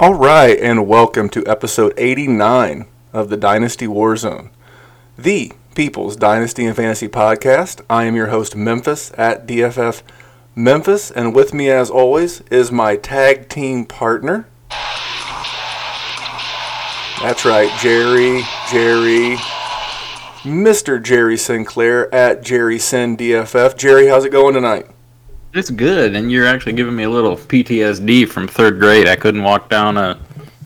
All right, and welcome to episode 89 of the Dynasty Warzone, the People's Dynasty and Fantasy podcast. I am your host, Memphis at DFF Memphis, and with me, as always, is my tag team partner. That's right, Jerry, Jerry, Mr. Jerry Sinclair at Jerry Sin DFF. Jerry, how's it going tonight? It's good, and you're actually giving me a little PTSD from third grade. I couldn't walk down uh,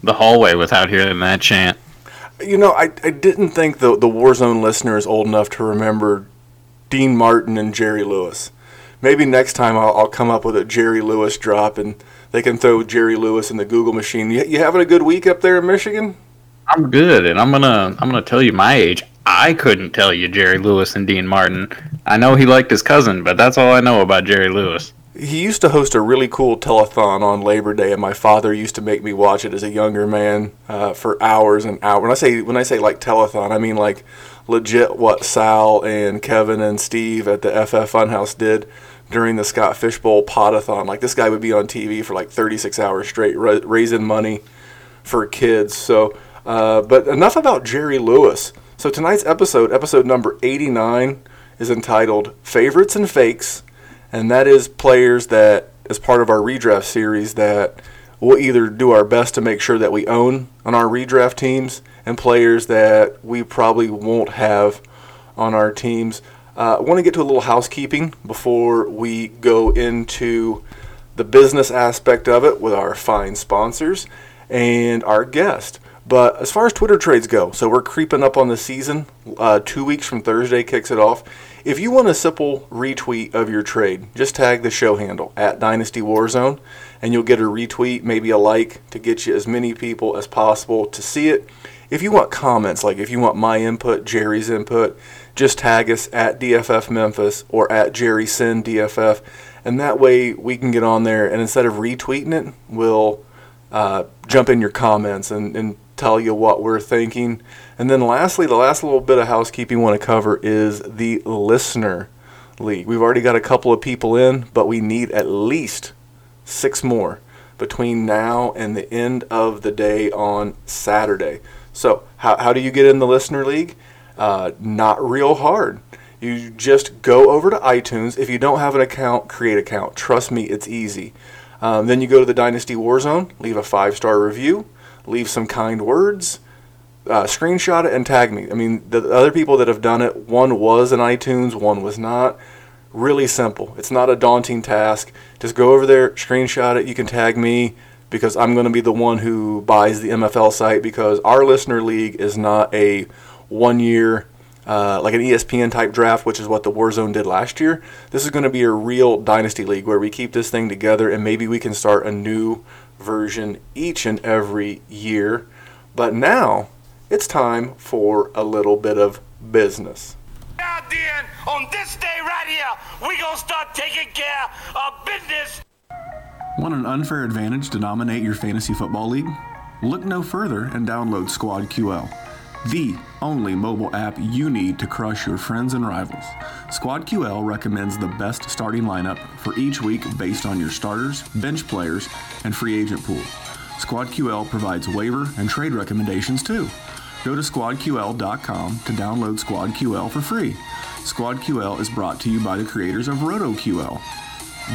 the hallway without hearing that chant. You know, I, I didn't think the, the Warzone listener is old enough to remember Dean Martin and Jerry Lewis. Maybe next time I'll, I'll come up with a Jerry Lewis drop and they can throw Jerry Lewis in the Google machine. You, you having a good week up there in Michigan? I'm good, and I'm gonna I'm gonna tell you my age. I couldn't tell you Jerry Lewis and Dean Martin. I know he liked his cousin, but that's all I know about Jerry Lewis. He used to host a really cool telethon on Labor Day, and my father used to make me watch it as a younger man uh, for hours and hours. When I say when I say like telethon, I mean like legit what Sal and Kevin and Steve at the FF Funhouse did during the Scott Fishbowl podathon. Like this guy would be on TV for like 36 hours straight, ra- raising money for kids. So, uh, but enough about Jerry Lewis. So tonight's episode, episode number 89, is entitled Favorites and Fakes, and that is players that, as part of our redraft series, that we'll either do our best to make sure that we own on our redraft teams, and players that we probably won't have on our teams. Uh, I want to get to a little housekeeping before we go into the business aspect of it with our fine sponsors and our guest. But as far as Twitter trades go, so we're creeping up on the season. Uh, two weeks from Thursday kicks it off. If you want a simple retweet of your trade, just tag the show handle at Dynasty Warzone, and you'll get a retweet, maybe a like, to get you as many people as possible to see it. If you want comments, like if you want my input, Jerry's input, just tag us at DFF Memphis or at Jerry Sin DFF, and that way we can get on there. And instead of retweeting it, we'll uh, jump in your comments and, and tell you what we're thinking. And then lastly, the last little bit of housekeeping we want to cover is the listener league. We've already got a couple of people in, but we need at least six more between now and the end of the day on Saturday. So, how, how do you get in the listener league? Uh, not real hard. You just go over to iTunes. If you don't have an account, create an account. Trust me, it's easy. Um, then you go to the Dynasty Warzone, leave a five star review, leave some kind words, uh, screenshot it, and tag me. I mean, the other people that have done it, one was in iTunes, one was not. Really simple. It's not a daunting task. Just go over there, screenshot it. You can tag me because I'm going to be the one who buys the MFL site because our listener league is not a one year uh, like an ESPN type draft, which is what the Warzone did last year. This is going to be a real dynasty league where we keep this thing together and maybe we can start a new version each and every year. But now it's time for a little bit of business. Now then, on this day right here, we gonna start taking care of business. Want an unfair advantage to nominate your fantasy football league? Look no further and download Squad QL, the only mobile app you need to crush your friends and rivals. Squad QL recommends the best starting lineup for each week based on your starters, bench players, and free agent pool. Squad QL provides waiver and trade recommendations too. Go to squadql.com to download Squad QL for free. Squad QL is brought to you by the creators of RotoQL,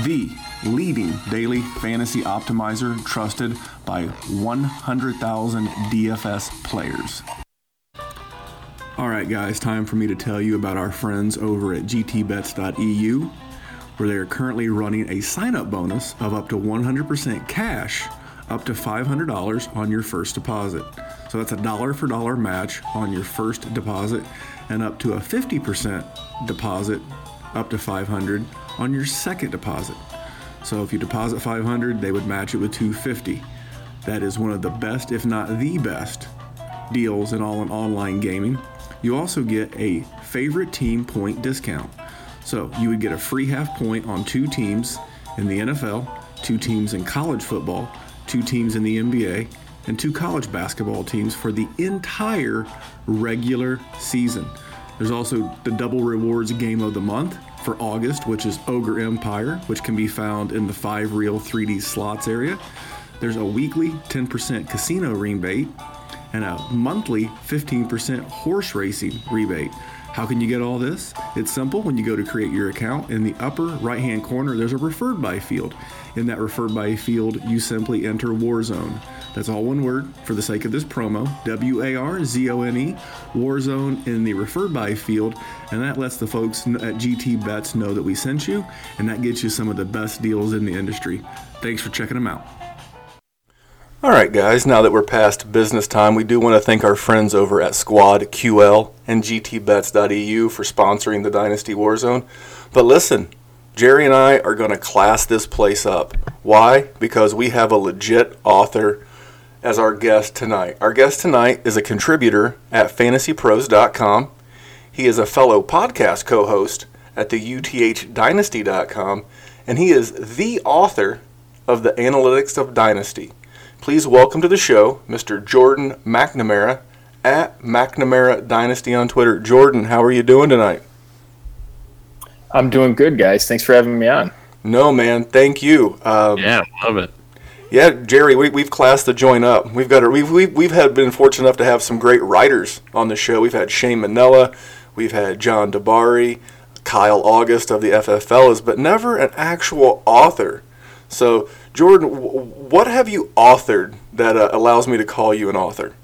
the leading daily fantasy optimizer trusted by 100,000 DFS players. All right, guys, time for me to tell you about our friends over at gtbets.eu, where they are currently running a sign up bonus of up to 100% cash, up to $500 on your first deposit. So that's a dollar for dollar match on your first deposit, and up to a 50% deposit, up to 500 on your second deposit. So if you deposit 500, they would match it with 250. That is one of the best, if not the best, deals in all in online gaming. You also get a favorite team point discount. So you would get a free half point on two teams in the NFL, two teams in college football, two teams in the NBA, and two college basketball teams for the entire regular season. There's also the double rewards game of the month for August, which is Ogre Empire, which can be found in the five reel 3D slots area. there's a weekly 10% casino rebate and a monthly 15% horse racing rebate. How can you get all this? It's simple. When you go to create your account, in the upper right hand corner, there's a referred by field. In that referred by field, you simply enter Warzone. That's all one word for the sake of this promo W A R Z O N E, Warzone in the referred by field. And that lets the folks at GT Bets know that we sent you, and that gets you some of the best deals in the industry. Thanks for checking them out. All right, guys, now that we're past business time, we do want to thank our friends over at Squad QL and GTBets.eu for sponsoring the Dynasty Warzone. But listen, Jerry and I are going to class this place up. Why? Because we have a legit author as our guest tonight. Our guest tonight is a contributor at fantasypros.com. He is a fellow podcast co host at the UTHDynasty.com, and he is the author of the Analytics of Dynasty. Please welcome to the show Mr. Jordan McNamara at McNamara Dynasty on Twitter. Jordan, how are you doing tonight? I'm doing good, guys. Thanks for having me on. No, man, thank you. Um, Yeah, love it. Yeah, Jerry, we, we've classed the joint up. We've got a, we've, we've we've had been fortunate enough to have some great writers on the show. We've had Shane Manella, we've had John Dabari, Kyle August of the FFLs, but never an actual author. So, Jordan, what have you authored that uh, allows me to call you an author?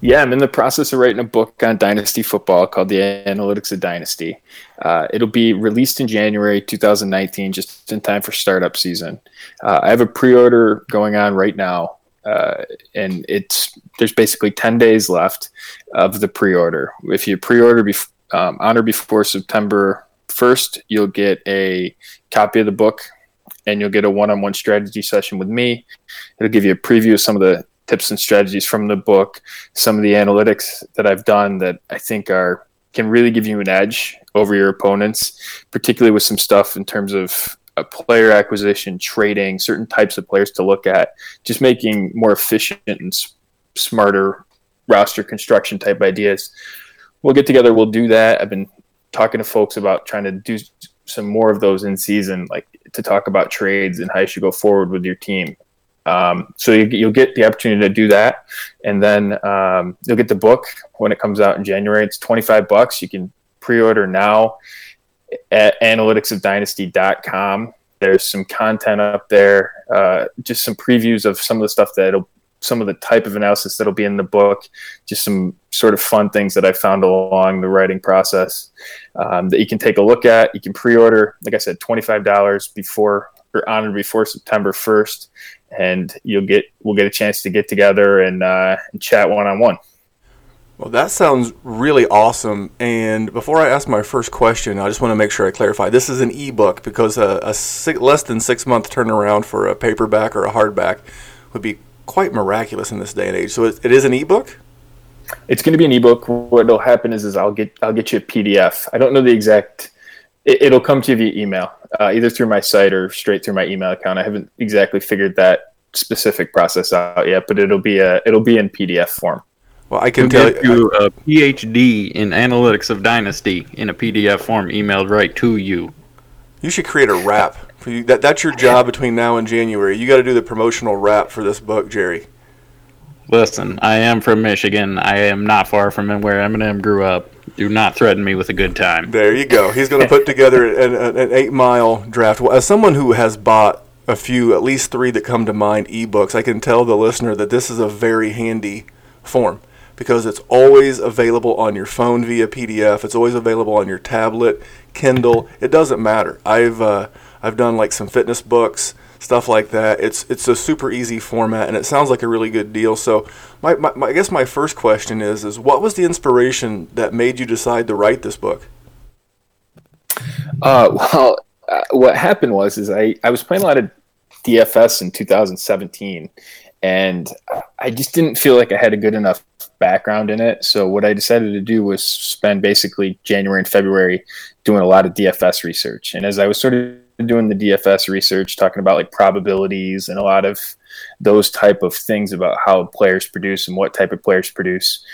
Yeah, I'm in the process of writing a book on dynasty football called The Analytics of Dynasty. Uh, it'll be released in January 2019, just in time for startup season. Uh, I have a pre-order going on right now, uh, and it's there's basically 10 days left of the pre-order. If you pre-order bef- um, on or before September 1st, you'll get a copy of the book, and you'll get a one-on-one strategy session with me. It'll give you a preview of some of the tips and strategies from the book, some of the analytics that I've done that I think are can really give you an edge over your opponents, particularly with some stuff in terms of a player acquisition, trading, certain types of players to look at, just making more efficient and s- smarter roster construction type ideas. We'll get together, we'll do that. I've been talking to folks about trying to do some more of those in season, like to talk about trades and how you should go forward with your team. Um, so you, you'll get the opportunity to do that, and then um, you'll get the book when it comes out in January. It's twenty five bucks. You can pre order now at analyticsofdynasty.com. There's some content up there, uh, just some previews of some of the stuff that'll, some of the type of analysis that'll be in the book, just some sort of fun things that I found along the writing process um, that you can take a look at. You can pre-order, like I said, twenty five dollars before or on or before September first, and you'll get we'll get a chance to get together and, uh, and chat one on one. Well, that sounds really awesome. And before I ask my first question, I just want to make sure I clarify. This is an ebook because a, a six, less than six month turnaround for a paperback or a hardback would be quite miraculous in this day and age. So it, it is an ebook. It's going to be an ebook. What'll happen is, is I'll get I'll get you a PDF. I don't know the exact. It, it'll come to you via email, uh, either through my site or straight through my email account. I haven't exactly figured that specific process out yet, but it'll be a it'll be in PDF form. Well, I can We'll tell get you. you a PhD in analytics of Dynasty in a PDF form emailed right to you. You should create a rap. For you. That, that's your job between now and January. You got to do the promotional rap for this book, Jerry. Listen, I am from Michigan. I am not far from where Eminem grew up. Do not threaten me with a good time. There you go. He's going to put together an, an, an eight mile draft. Well, As someone who has bought a few, at least three that come to mind, ebooks, I can tell the listener that this is a very handy form because it's always available on your phone via PDF. It's always available on your tablet, Kindle. It doesn't matter. I've uh, I've done like some fitness books, stuff like that. It's it's a super easy format, and it sounds like a really good deal. So, my, my, my I guess my first question is is what was the inspiration that made you decide to write this book? Uh, well, uh, what happened was is I, I was playing a lot of DFS in 2017, and I just didn't feel like I had a good enough background in it. So what I decided to do was spend basically January and February doing a lot of DFS research. And as I was sort of doing the DFS research, talking about like probabilities and a lot of those type of things about how players produce and what type of players produce,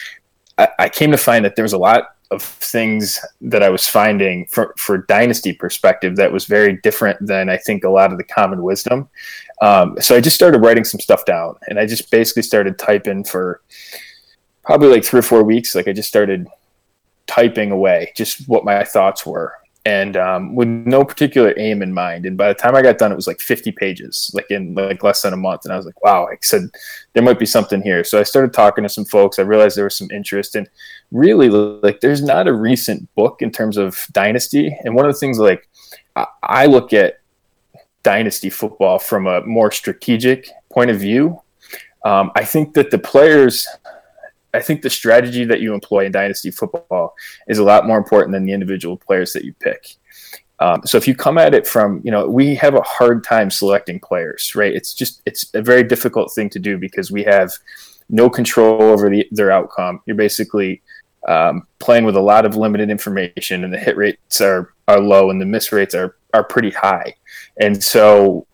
I, I came to find that there was a lot of things that I was finding for, for dynasty perspective that was very different than I think a lot of the common wisdom. Um, so I just started writing some stuff down and I just basically started typing for probably like three or four weeks. Like I just started typing away just what my thoughts were and um, with no particular aim in mind. And by the time I got done, it was like 50 pages, like in like less than a month. And I was like, wow, I said there might be something here. So I started talking to some folks. I realized there was some interest, and really, like, there's not a recent book in terms of dynasty. And one of the things, like, I look at dynasty football from a more strategic point of view. Um, I think that the players I think the strategy that you employ in dynasty football is a lot more important than the individual players that you pick. Um, so if you come at it from, you know, we have a hard time selecting players, right? It's just it's a very difficult thing to do because we have no control over the, their outcome. You're basically um, playing with a lot of limited information, and the hit rates are are low, and the miss rates are are pretty high. And so,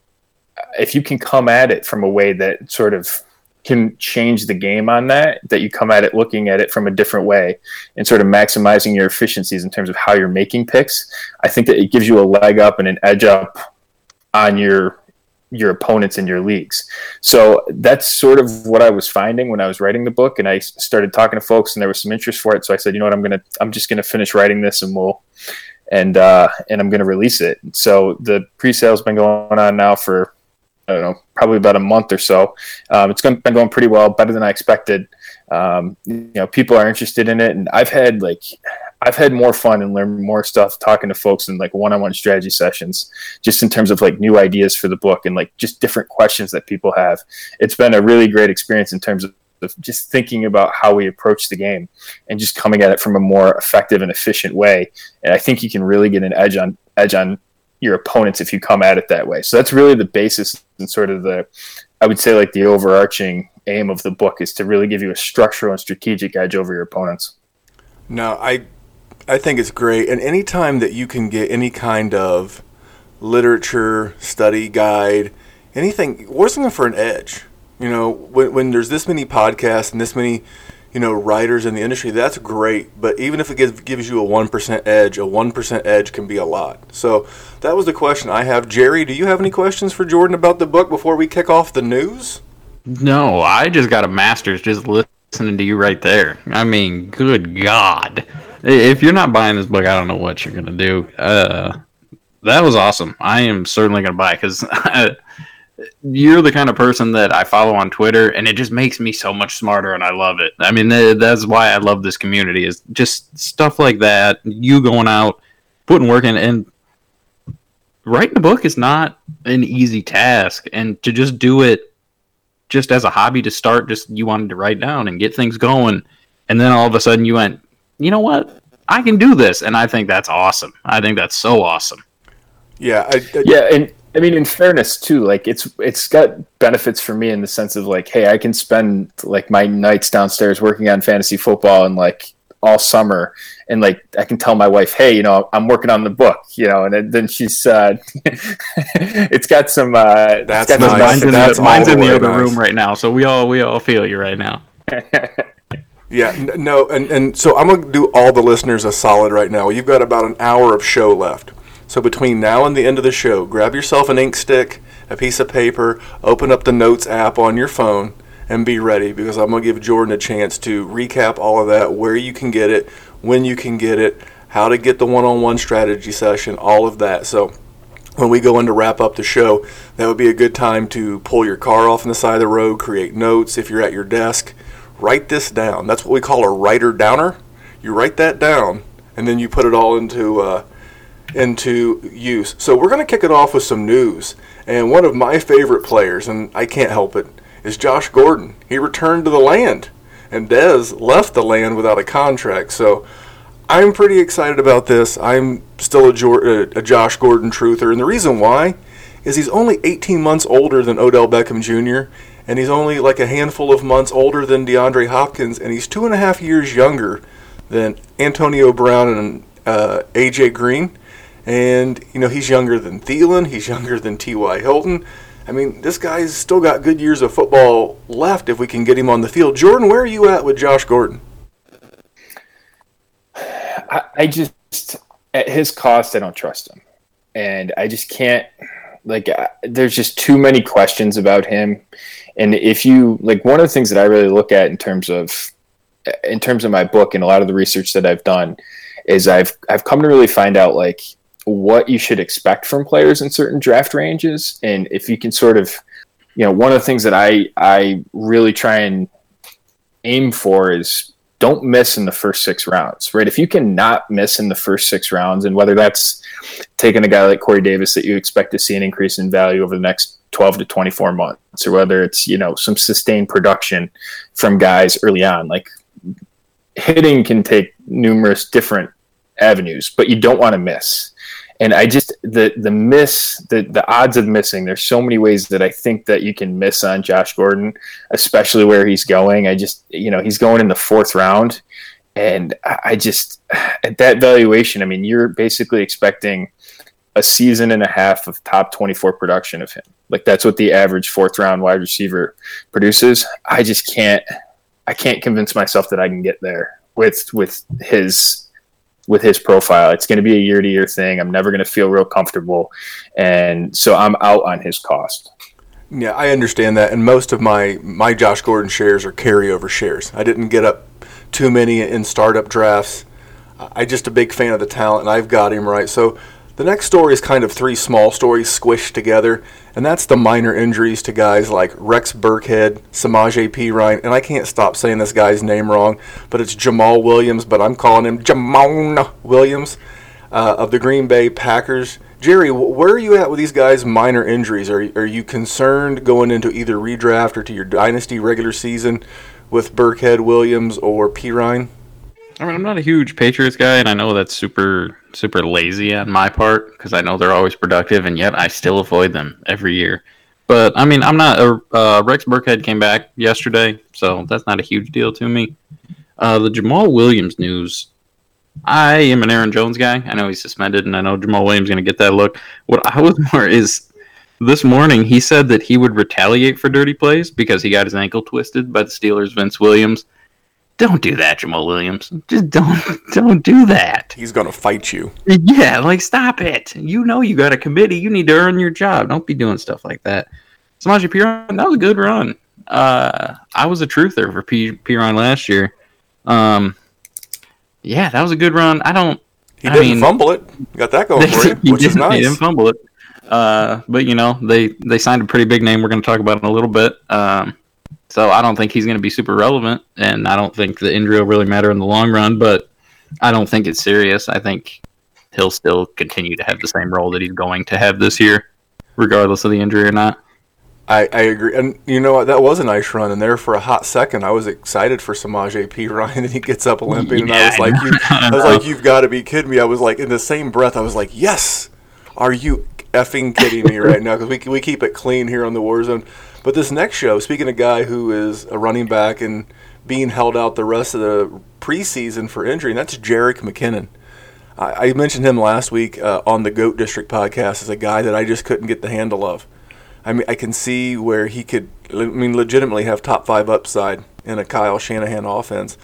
if you can come at it from a way that sort of can change the game on that that you come at it looking at it from a different way and sort of maximizing your efficiencies in terms of how you're making picks. I think that it gives you a leg up and an edge up on your your opponents in your leagues. So that's sort of what i was finding when i was writing the book and i started talking to folks and there was some interest for it. So i said you know what? I'm gonna i'm just gonna finish writing this and we'll and uh and i'm gonna release it. So the pre-sale's been going on now for I don't know, probably about a month or so. Um, it's been going pretty well, better than I expected. Um, you know, people are interested in it, and I've had like, I've had more fun and learned more stuff talking to folks in like one-on-one strategy sessions, just in terms of like new ideas for the book and like just different questions that people have. It's been a really great experience in terms of just thinking about how we approach the game and just coming at it from a more effective and efficient way. And I think you can really get an edge on edge on your opponents if you come at it that way. So that's really the basis and sort of the, I would say like the overarching aim of the book is to really give you a structural and strategic edge over your opponents. No, I, I think it's great, and anytime that you can get any kind of literature, study guide, anything, we're looking for an edge. You know, when, when there's this many podcasts and this many you know, writers in the industry, that's great. But even if it gives, gives you a 1% edge, a 1% edge can be a lot. So that was the question I have. Jerry, do you have any questions for Jordan about the book before we kick off the news? No, I just got a master's just listening to you right there. I mean, good God. If you're not buying this book, I don't know what you're to do. Uh, that was awesome. I am certainly to buy because you're the kind of person that I follow on Twitter, and it just makes me so much smarter, and I love it. I mean, that's why I love this community is just stuff like that. You going out, putting work in, and writing a book is not an easy task, and to just do it just as a hobby to start, just you wanted to write down and get things going, and then all of a sudden you went, you know what, I can do this, and I think that's awesome. I think that's so awesome. Yeah, I, I, yeah, and I mean, in fairness too, like it's it's got benefits for me in the sense of like, hey, I can spend like my nights downstairs working on fantasy football and like all summer, and like I can tell my wife, hey, you know, I'm working on the book, you know, and then she's uh, it's got some. Uh, that's got nice. mine's in, That's the, mine's in the the other nice. room right now, so we all we all feel you right now. Yeah, no, and, and so I'm going to do all the listeners a solid right now. You've got about an hour of show left. So between now and the end of the show, grab yourself an ink stick, a piece of paper, open up the Notes app on your phone, and be ready because I'm going to give Jordan a chance to recap all of that, where you can get it, when you can get it, how to get the one on one strategy session, all of that. So when we go in to wrap up the show, that would be a good time to pull your car off on the side of the road, create notes if you're at your desk. Write this down. That's what we call a writer downer. You write that down, and then you put it all into uh, into use. So we're going to kick it off with some news. And one of my favorite players, and I can't help it, is Josh Gordon. He returned to the land, and Dez left the land without a contract. So I'm pretty excited about this. I'm still a, uh, a Josh Gordon truther, and the reason why is he's only 18 months older than Odell Beckham Jr., and he's only like a handful of months older than DeAndre Hopkins, and he's two and a half years younger than Antonio Brown and uh, AJ Green. And, you know, he's younger than Thielen, he's younger than T.Y. Hilton. I mean, this guy's still got good years of football left if we can get him on the field. Jordan, where are you at with Josh Gordon? I, I just at his cost, I don't trust him, and I just can't. Like, uh, there's just too many questions about him, and if you like, one of the things that I really look at in terms of in terms of my book and a lot of the research that I've done is I've I've come to really find out like what you should expect from players in certain draft ranges, and if you can sort of, you know, one of the things that I I really try and aim for is don't miss in the first six rounds, right? If you can not miss in the first six rounds, and whether that's taking a guy like Corey Davis that you expect to see an increase in value over the next 12 to 24 months, or whether it's, you know, some sustained production from guys early on, like hitting can take numerous different avenues, but you don't want to miss and I just the the miss the the odds of missing. There's so many ways that I think that you can miss on Josh Gordon, especially where he's going. I just you know he's going in the fourth round, and I just at that valuation. I mean, you're basically expecting a season and a half of top 24 production of him. Like that's what the average fourth round wide receiver produces. I just can't I can't convince myself that I can get there with with his with his profile. It's going to be a year to year thing. I'm never going to feel real comfortable. And so I'm out on his cost. Yeah, I understand that. And most of my, my Josh Gordon shares are carryover shares. I didn't get up too many in startup drafts. I'm just a big fan of the talent, and I've got him right. So the next story is kind of three small stories squished together, and that's the minor injuries to guys like Rex Burkhead, Samaje Perine, and I can't stop saying this guy's name wrong, but it's Jamaal Williams, but I'm calling him Jamon Williams uh, of the Green Bay Packers. Jerry, where are you at with these guys' minor injuries? Are, are you concerned going into either redraft or to your dynasty regular season with Burkhead, Williams, or Perine? I mean, I'm not a huge Patriots guy, and I know that's super super lazy on my part because I know they're always productive, and yet I still avoid them every year. But I mean, I'm not. A, uh, Rex Burkhead came back yesterday, so that's not a huge deal to me. Uh, the Jamaal Williams news. I am an Aaron Jones guy. I know he's suspended, and I know Jamaal Williams is going to get that look. What I was more is this morning he said that he would retaliate for dirty plays because he got his ankle twisted by the Steelers' Vince Williams don't do that, Jamaal Williams. Just don't don't do that. He's gonna fight you. Yeah, like stop it. You know you got a committee. You need to earn your job. Don't be doing stuff like that. Samaje Perine, that was a good run. Uh, I was a truther for P- Perine last year. Um, yeah, that was a good run. I don't. He I didn't mean, fumble it. Got that going for you, which is nice. He didn't fumble it. Uh, but you know they they signed a pretty big name. We're going to talk about in a little bit. Um, so I don't think he's going to be super relevant, and I don't think the injury will really matter in the long run. But I don't think it's serious. I think he'll still continue to have the same role that he's going to have this year, regardless of the injury or not. I, I agree, and you know what? That was a nice run, and there for a hot second, I was excited for Samaje Perine, and he gets up limping, yeah, and I was like, you, I was like, you've got to be kidding me! I was like, in the same breath, I was like, yes, are you effing kidding me right now? Because we we keep it clean here on the War Zone. But this next show, speaking of a guy who is a running back and being held out the rest of the preseason for injury, and that's Jerick McKinnon. I, I mentioned him last week uh, on the Goat District podcast as a guy that I just couldn't get the handle of. I mean, I can see where he could, I mean, legitimately have top five upside in a Kyle Shanahan offense.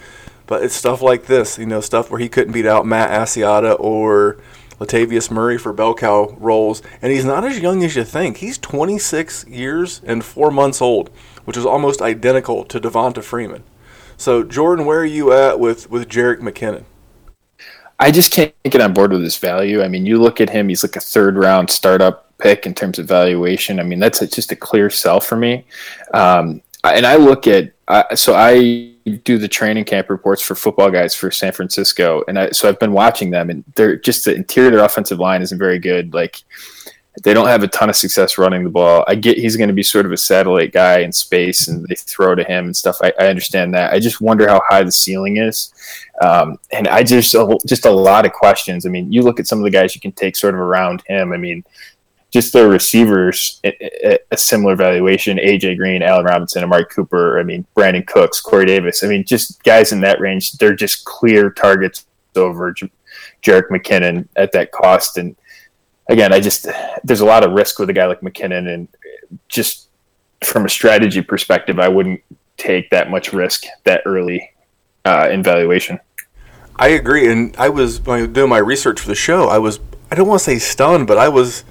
But it's stuff like this, you know, stuff where he couldn't beat out Matt Asiata or Latavius Murray for bell cow roles, and he's not as young as you think. He's 26 years and four months old, which is almost identical to Devonta Freeman. So, Jordan, where are you at with with Jerick McKinnon? I just can't get on board with his value. I mean, you look at him; he's like a third round startup pick in terms of valuation. I mean, that's a, just a clear sell for me. Um, and I look at so I do the training camp reports for football guys for San Francisco, and I, so I've been watching them, and they're just the interior their offensive line isn't very good. Like they don't have a ton of success running the ball. I get he's going to be sort of a satellite guy in space, and they throw to him and stuff. I, I understand that. I just wonder how high the ceiling is, um, and I just just a lot of questions. I mean, you look at some of the guys you can take sort of around him. I mean, just the receivers a, similar valuation. AJ Green, Allen Robinson, Amari Cooper. I mean, Brandin Cooks, Corey Davis. I mean, just guys in that range. They're just clear targets over J- Jerick McKinnon at that cost. And again, I just there's a lot of risk with a guy like McKinnon, and just from a strategy perspective, I wouldn't take that much risk that early uh, in valuation. I agree, and I was doing my research for the show. I was I don't want to say stunned, but I was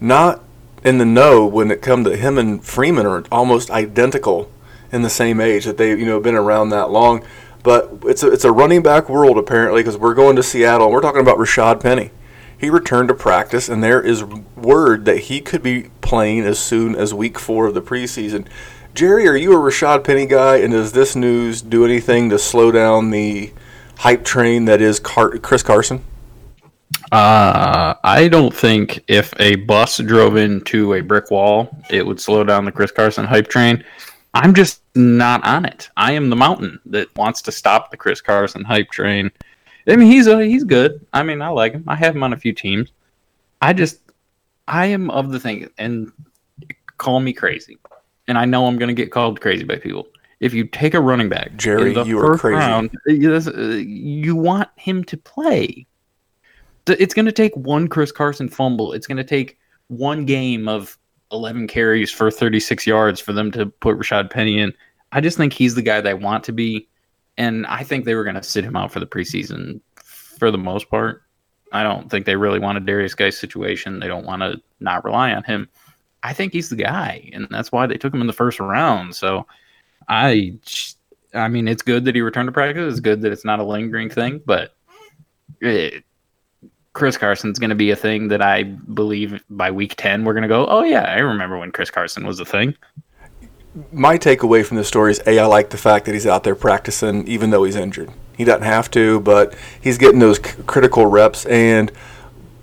not in the know when it come to him and Freeman are almost identical in the same age that they you know been around that long. But it's a, it's a running back world apparently because we're going to Seattle and we're talking about Rashad Penny. He returned to practice, and there is word that he could be playing as soon as week four of the preseason. Jerry, are you a Rashad Penny guy, and does this news do anything to slow down the hype train that is Car- Chris Carson? Uh, I don't think if a bus drove into a brick wall, it would slow down the Chris Carson hype train. I'm just not on it. I am the mountain that wants to stop the Chris Carson hype train. I mean, he's a, he's good. I mean, I like him. I have him on a few teams. I just, I am of the thing, and call me crazy, and I know I'm going to get called crazy by people. If you take a running back, Jerry, you are crazy. round, uh, you want him to play. It's going to take one Chris Carson fumble. It's going to take one game of 11 carries for 36 yards for them to put Rashad Penny in. I just think he's the guy they want to be. And I think they were going to sit him out for the preseason for the most part. I don't think they really want a Derrius Guice situation. They don't want to not rely on him. I think he's the guy, and that's why they took him in the first round. So I, I mean, it's good that he returned to practice. It's good that it's not a lingering thing, but it, Chris Carson's going to be a thing that I believe by week 10 we're going to go, "Oh yeah, I remember when Chris Carson was a thing." my takeaway from the story is a I like the fact that he's out there practicing even though he's injured. He doesn't have to, but he's getting those c- critical reps. And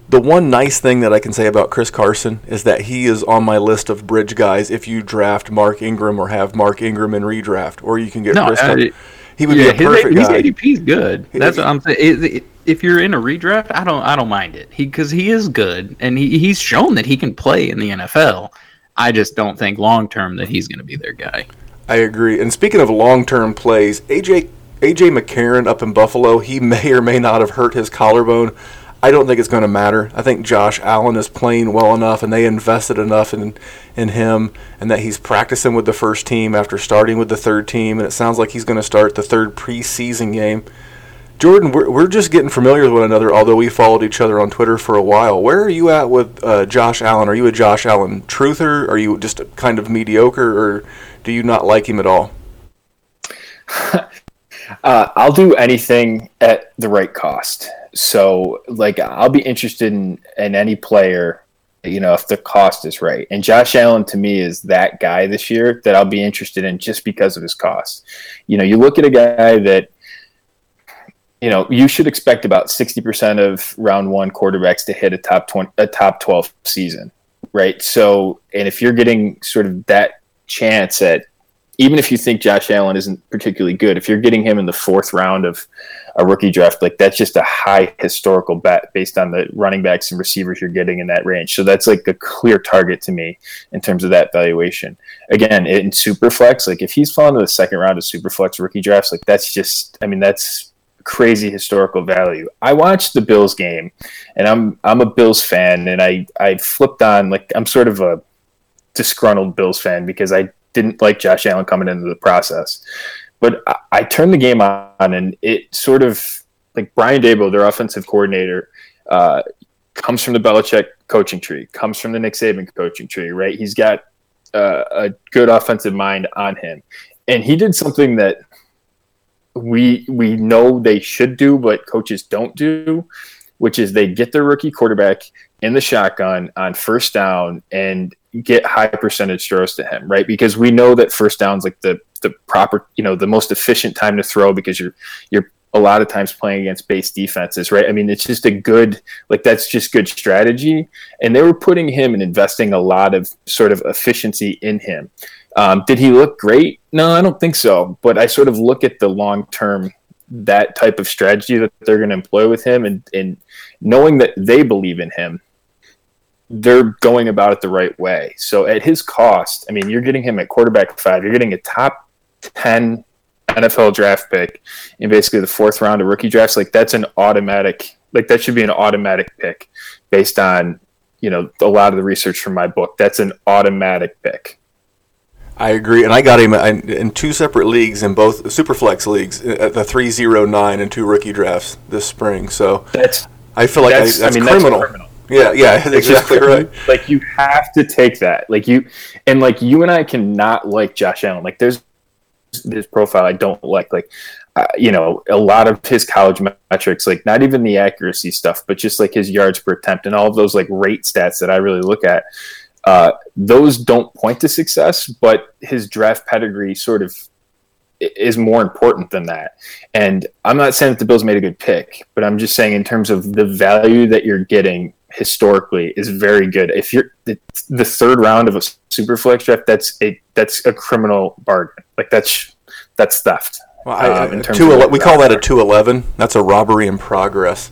the one nice thing that I can say about Chris Carson is that he is on my list of bridge guys. If you draft Mark Ingram or have Mark Ingram in redraft, or you can get No, Chris, uh, Car- he would yeah, be a perfect his, guy. his ADP is good. That's what I'm saying. If you're in a redraft, I don't, I don't mind it. He because he is good and he, he's shown that he can play in the NFL. I just don't think long term that he's going to be their guy. I agree. And speaking of long-term plays, AJ AJ McCarron up in Buffalo, he may or may not have hurt his collarbone. I don't think it's going to matter. I think Josh Allen is playing well enough, and they invested enough in in him, and that he's practicing with the first team after starting with the third team, and it sounds like he's going to start the third preseason game. Jordan, we're, we're just getting familiar with one another, although we followed each other on Twitter for a while. Where are you at with uh, Josh Allen? Are you a Josh Allen truther? Are you just kind of mediocre, or do you not like him at all? Uh, I'll do anything at the right cost. So, like, I'll be interested in, in any player, you know, if the cost is right. And Josh Allen to me is that guy this year that I'll be interested in just because of his cost. You know, you look at a guy that, you know, you should expect about 60% of round one quarterbacks to hit a top 20, a top 12 season, right? So, and if you're getting sort of that chance at even if you think Josh Allen isn't particularly good, if you're getting him in the fourth round of a rookie draft, like that's just a high historical bet based on the running backs and receivers you're getting in that range. So that's like a clear target to me in terms of that valuation. Again, in Superflex, like if he's fallen to the second round of Superflex rookie drafts, like that's just, I mean, that's crazy historical value. I watched the Bills game, and I'm I'm a Bills fan, and I I flipped on like I'm sort of a disgruntled Bills fan because I didn't like Josh Allen coming into the process. But I, I turned the game on, and it sort of like Brian Daboll, their offensive coordinator, uh, comes from the Belichick coaching tree, comes from the Nick Saban coaching tree, right? He's got uh, a good offensive mind on him, and he did something that we we know they should do, but coaches don't do, which is they get their rookie quarterback in the shotgun on first down and get high percentage throws to him, right? Because we know that first down's like the the proper, you know, the most efficient time to throw because you're you're a lot of times playing against base defenses, right? I mean, it's just a good like that's just good strategy. And they were putting him and investing a lot of sort of efficiency in him. Um, did he look great? No, I don't think so. But I sort of look at the long term that type of strategy that they're going to employ with him and, and knowing that they believe in him they're going about it the right way. So at his cost, I mean, you're getting him at quarterback five. You're getting a top ten NFL draft pick in basically the fourth round of rookie drafts. Like that's an automatic. Like that should be an automatic pick based on you know a lot of the research from my book. That's an automatic pick. I agree, and I got him in in two separate leagues in both Superflex leagues at the three zero nine and two rookie drafts this spring. So That's I feel like That's- I, I that's mean, that's criminal. Yeah, yeah, that's exactly right. Like you have to take that. Like you, and like you and I cannot like Josh Allen. Like there's this profile I don't like. Like uh, you know, a lot of his college metrics, like not even the accuracy stuff, but just like his yards per attempt and all of those like rate stats that I really look at. Uh, those don't point to success, but his draft pedigree sort of is more important than that. And I'm not saying that the Bills made a good pick, but I'm just saying in terms of the value that you're getting historically is very good. If you're the, the third round of a super flex draft, that's a that's a criminal bargain. Like that's that's theft. Well, I, um, terms two ele- we call that a two eleven. That's a robbery in progress.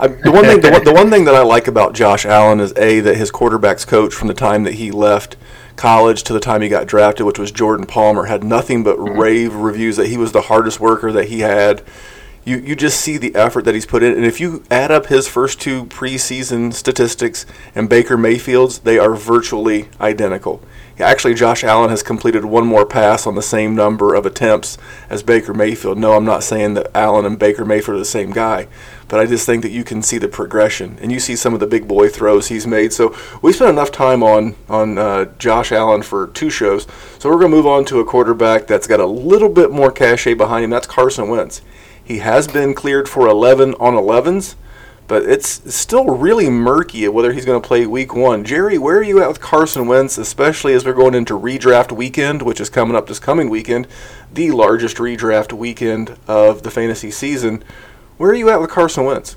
I, the one thing, the, one- the one thing that I like about Josh Allen is a that his quarterbacks coach from the time that he left college to the time he got drafted, which was Jordan Palmer, had nothing but Mm-hmm. rave reviews that he was the hardest worker that he had. You you just see the effort that he's put in, and if you add up his first two preseason statistics and Baker Mayfield's, they are virtually identical. Actually, Josh Allen has completed one more pass on the same number of attempts as Baker Mayfield. No, I'm not saying that Allen and Baker Mayfield are the same guy, but I just think that you can see the progression and you see some of the big boy throws he's made. So we spent enough time on on uh, Josh Allen for two shows. So we're going to move on to a quarterback that's got a little bit more cachet behind him. That's Carson Wentz. He has been cleared for 11 on 11s, but it's still really murky at whether he's going to play week one. Jerry, where are you at with Carson Wentz, especially as we're going into redraft weekend, which is coming up this coming weekend, the largest redraft weekend of the fantasy season? Where are you at with Carson Wentz?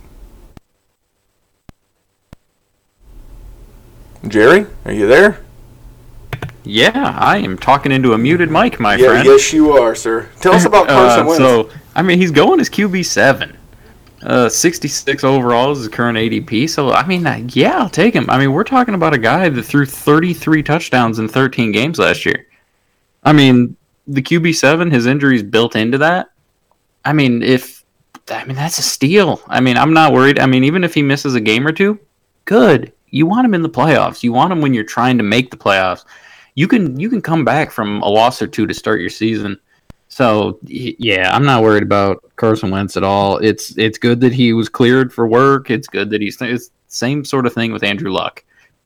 Jerry, are you there? Yeah, I am talking into a muted mic, my yeah, friend. yes, you are, sir. Tell us about Carson Uh, Wentz. So, I mean, he's going as QB seven. Uh, 66 overall is his current ADP. So, I mean, uh, yeah, I'll take him. I mean, we're talking about a guy that threw 33 touchdowns in 13 games last year. I mean, the QB seven, his injuries built into that. I mean, if I mean that's a steal. I mean, I'm not worried. I mean, even if he misses a game or two, good. You want him in the playoffs. You want him when you're trying to make the playoffs. You can you can come back from a loss or two to start your season. So yeah, I'm not worried about Carson Wentz at all. It's it's good that he was cleared for work. It's good that he's it's same sort of thing with Andrew Luck.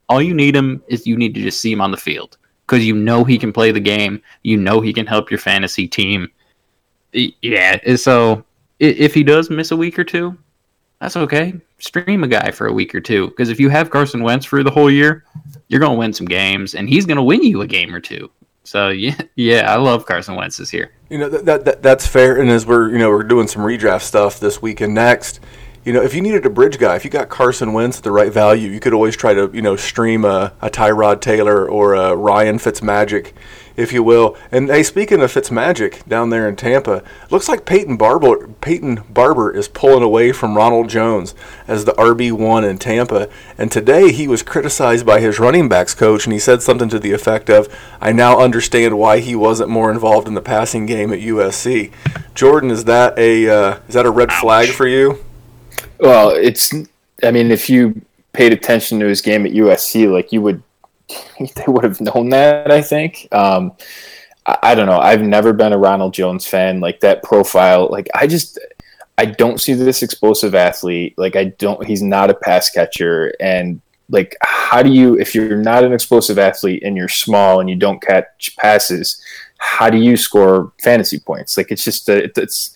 All you need him is you need to just see him on the field because you know he can play the game. You know he can help your fantasy team. Yeah, eh, so if he does miss a week or two, that's okay. Stream a guy for a week or two because if you have Carson Wentz for the whole year, you're going to win some games, and he's going to win you a game or two. So yeah, yeah, I love Carson Wentz this year. You know that, that, that that's fair. And as we're you know we're doing some redraft stuff this week and next, you know if you needed a bridge guy, if you got Carson Wentz at the right value, you could always try to you know stream a, a Tyrod Taylor or a Ryan Fitzmagic, if you will. And hey, speaking of Fitzmagic down there in Tampa, looks like Peyton Barber Peyton Barber is pulling away from Ronald Jones as the RB one in Tampa. And today he was criticized by his running backs coach, and he said something to the effect of, "I now understand why he wasn't more involved in the passing game at USC." Jordan, is that a uh, is that a red flag for you? Well, it's. I mean, if you paid attention to his game at USC, like you would, they would have known that. I think. Um, I, I don't know. I've never been a Ronald Jones fan. Like that profile. Like I just. I don't see this explosive athlete. Like I don't. He's not a pass catcher, and like how do you if you're not an explosive athlete and you're small and you don't catch passes how do you score fantasy points like it's just a, it's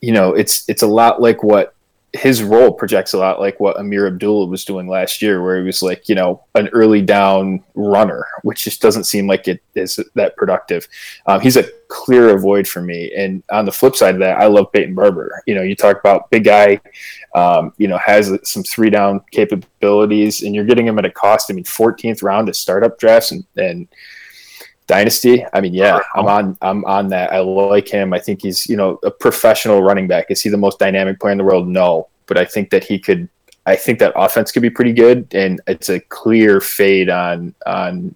you know it's it's a lot like what his role projects a lot like what Ameer Abdullah was doing last year, where he was like, you know, an early down runner, which just doesn't seem like it is that productive. Um, he's a clear avoid for me. And on the flip side of that, I love Peyton Barber. You know, you talk about big guy, um, you know, has some three down capabilities, and you're getting him at a cost. I mean, 14th round of startup drafts and, and dynasty. I mean, yeah, I'm on. I'm on that. I like him. I think he's you know a professional running back. Is he the most dynamic player in the world? No, but I think that he could. I think that offense could be pretty good, and it's a clear fade on on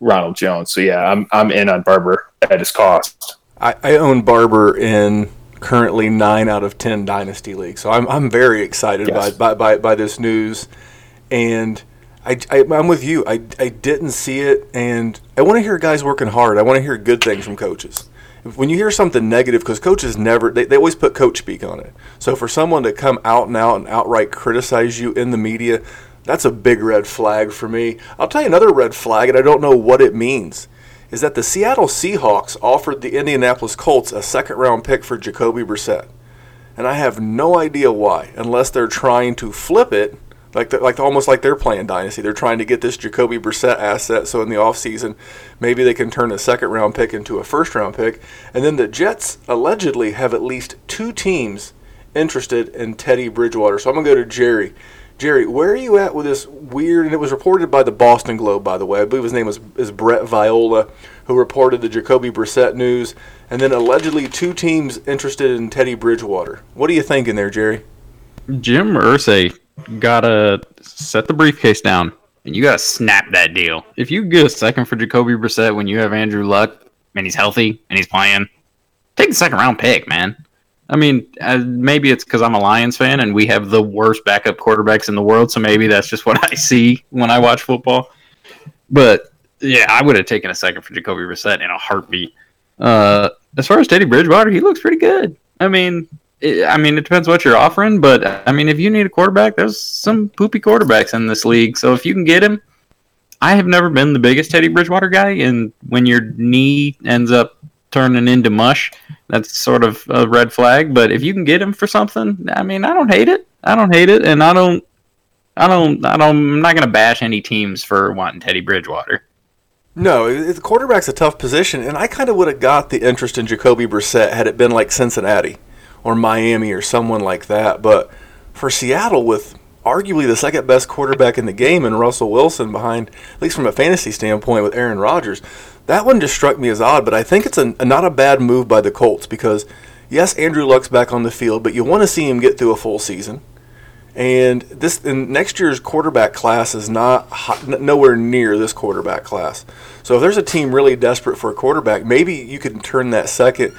Ronald Jones. So yeah, I'm I'm in on Barber at his cost. I, I own Barber in currently nine out of ten dynasty leagues, so I'm I'm very excited Yes. by, by by by this news, and I, I, am with you. I, I didn't see it, and I want to hear guys working hard. I want to hear good things from coaches. When you hear something negative, because coaches never, they, they always put coach speak on it. So for someone to come out and out and outright criticize you in the media, that's a big red flag for me. I'll tell you another red flag, and I don't know what it means, is that the Seattle Seahawks offered the Indianapolis Colts a second round pick for Jacoby Brissett. And I have no idea why, unless they're trying to flip it like the, like almost like they're playing dynasty. They're trying to get this Jacoby Brissett asset, so in the offseason, maybe they can turn a second round pick into a first round pick. And then the Jets allegedly have at least two teams interested in Teddy Bridgewater. So I'm gonna go to Jerry. Jerry, where are you at with this weird? And it was reported by the Boston Globe, by the way. I believe his name was is Brett Viola, who reported the Jacoby Brissett news, and then allegedly two teams interested in Teddy Bridgewater. What are you thinking there, Jerry? Jim Irsay gotta set the briefcase down and you gotta snap that deal. If you get a second for Jacoby Brissett when you have Andrew Luck and he's healthy and he's playing, take the second round pick, man. I mean, uh, maybe it's because I'm a Lions fan and we have the worst backup quarterbacks in the world, so maybe that's just what I see when I watch football. But yeah, I would have taken a second for Jacoby Brissett in a heartbeat. Uh, as far as Teddy Bridgewater, he looks pretty good. I mean, I mean, it depends what you're offering, but I mean, if you need a quarterback, there's some poopy quarterbacks in this league. So if you can get him, I have never been the biggest Teddy Bridgewater guy, and when your knee ends up turning into mush, that's sort of a red flag. But if you can get him for something, I mean, I don't hate it. I don't hate it, and I don't, I don't, I don't. I'm not gonna bash any teams for wanting Teddy Bridgewater. No, the quarterback's a tough position, and I kind of would have got the interest in Jacoby Brissett had it been like Cincinnati or Miami or someone like that. But for Seattle, with arguably the second best quarterback in the game and Russell Wilson behind, at least from a fantasy standpoint, with Aaron Rodgers, that one just struck me as odd. But I think it's a, a not a bad move by the Colts because, yes, Andrew Luck's back on the field, but you want to see him get through a full season. And this and next year's quarterback class is not nowhere near this quarterback class. So if there's a team really desperate for a quarterback, maybe you can turn that second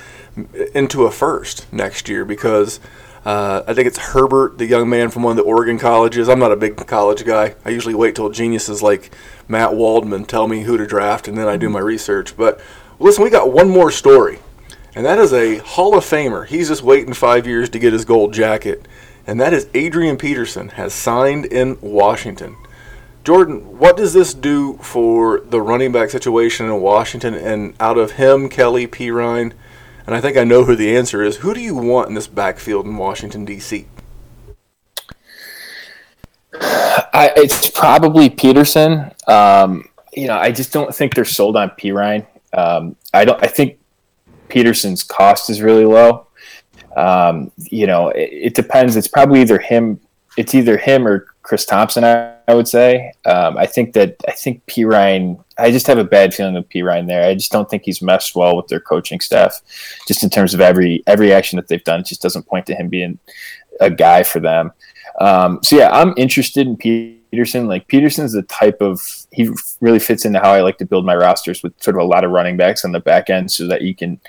into a first next year because uh, I think it's Herbert, the young man from one of the Oregon colleges. I'm not a big college guy. I usually wait till geniuses like Matt Waldman tell me who to draft, and then I do my research. But listen, we got one more story, and that is a Hall of Famer. He's just waiting five years to get his gold jacket, and that is Adrian Peterson has signed in Washington. Jordan, what does this do for the running back situation in Washington? And out of him, Kelley, Perine, and I think I know who the answer is. Who do you want in this backfield in Washington D.C.? I, it's probably Peterson. Um, you know, I just don't think they're sold on Perine. Um, I don't. I think Peterson's cost is really low. Um, you know, it, it, depends. It's probably either him. It's either him or Chris Thompson. I, I would say. Um, I think that I think Perine I just have a bad feeling with Perine there. I just don't think he's meshed well with their coaching staff, just in terms of every every action that they've done. It just doesn't point to him being a guy for them. Um, so yeah, I'm interested in Peterson. Like Peterson's the type of he really fits into how I like to build my rosters with sort of a lot of running backs on the back end, so that you can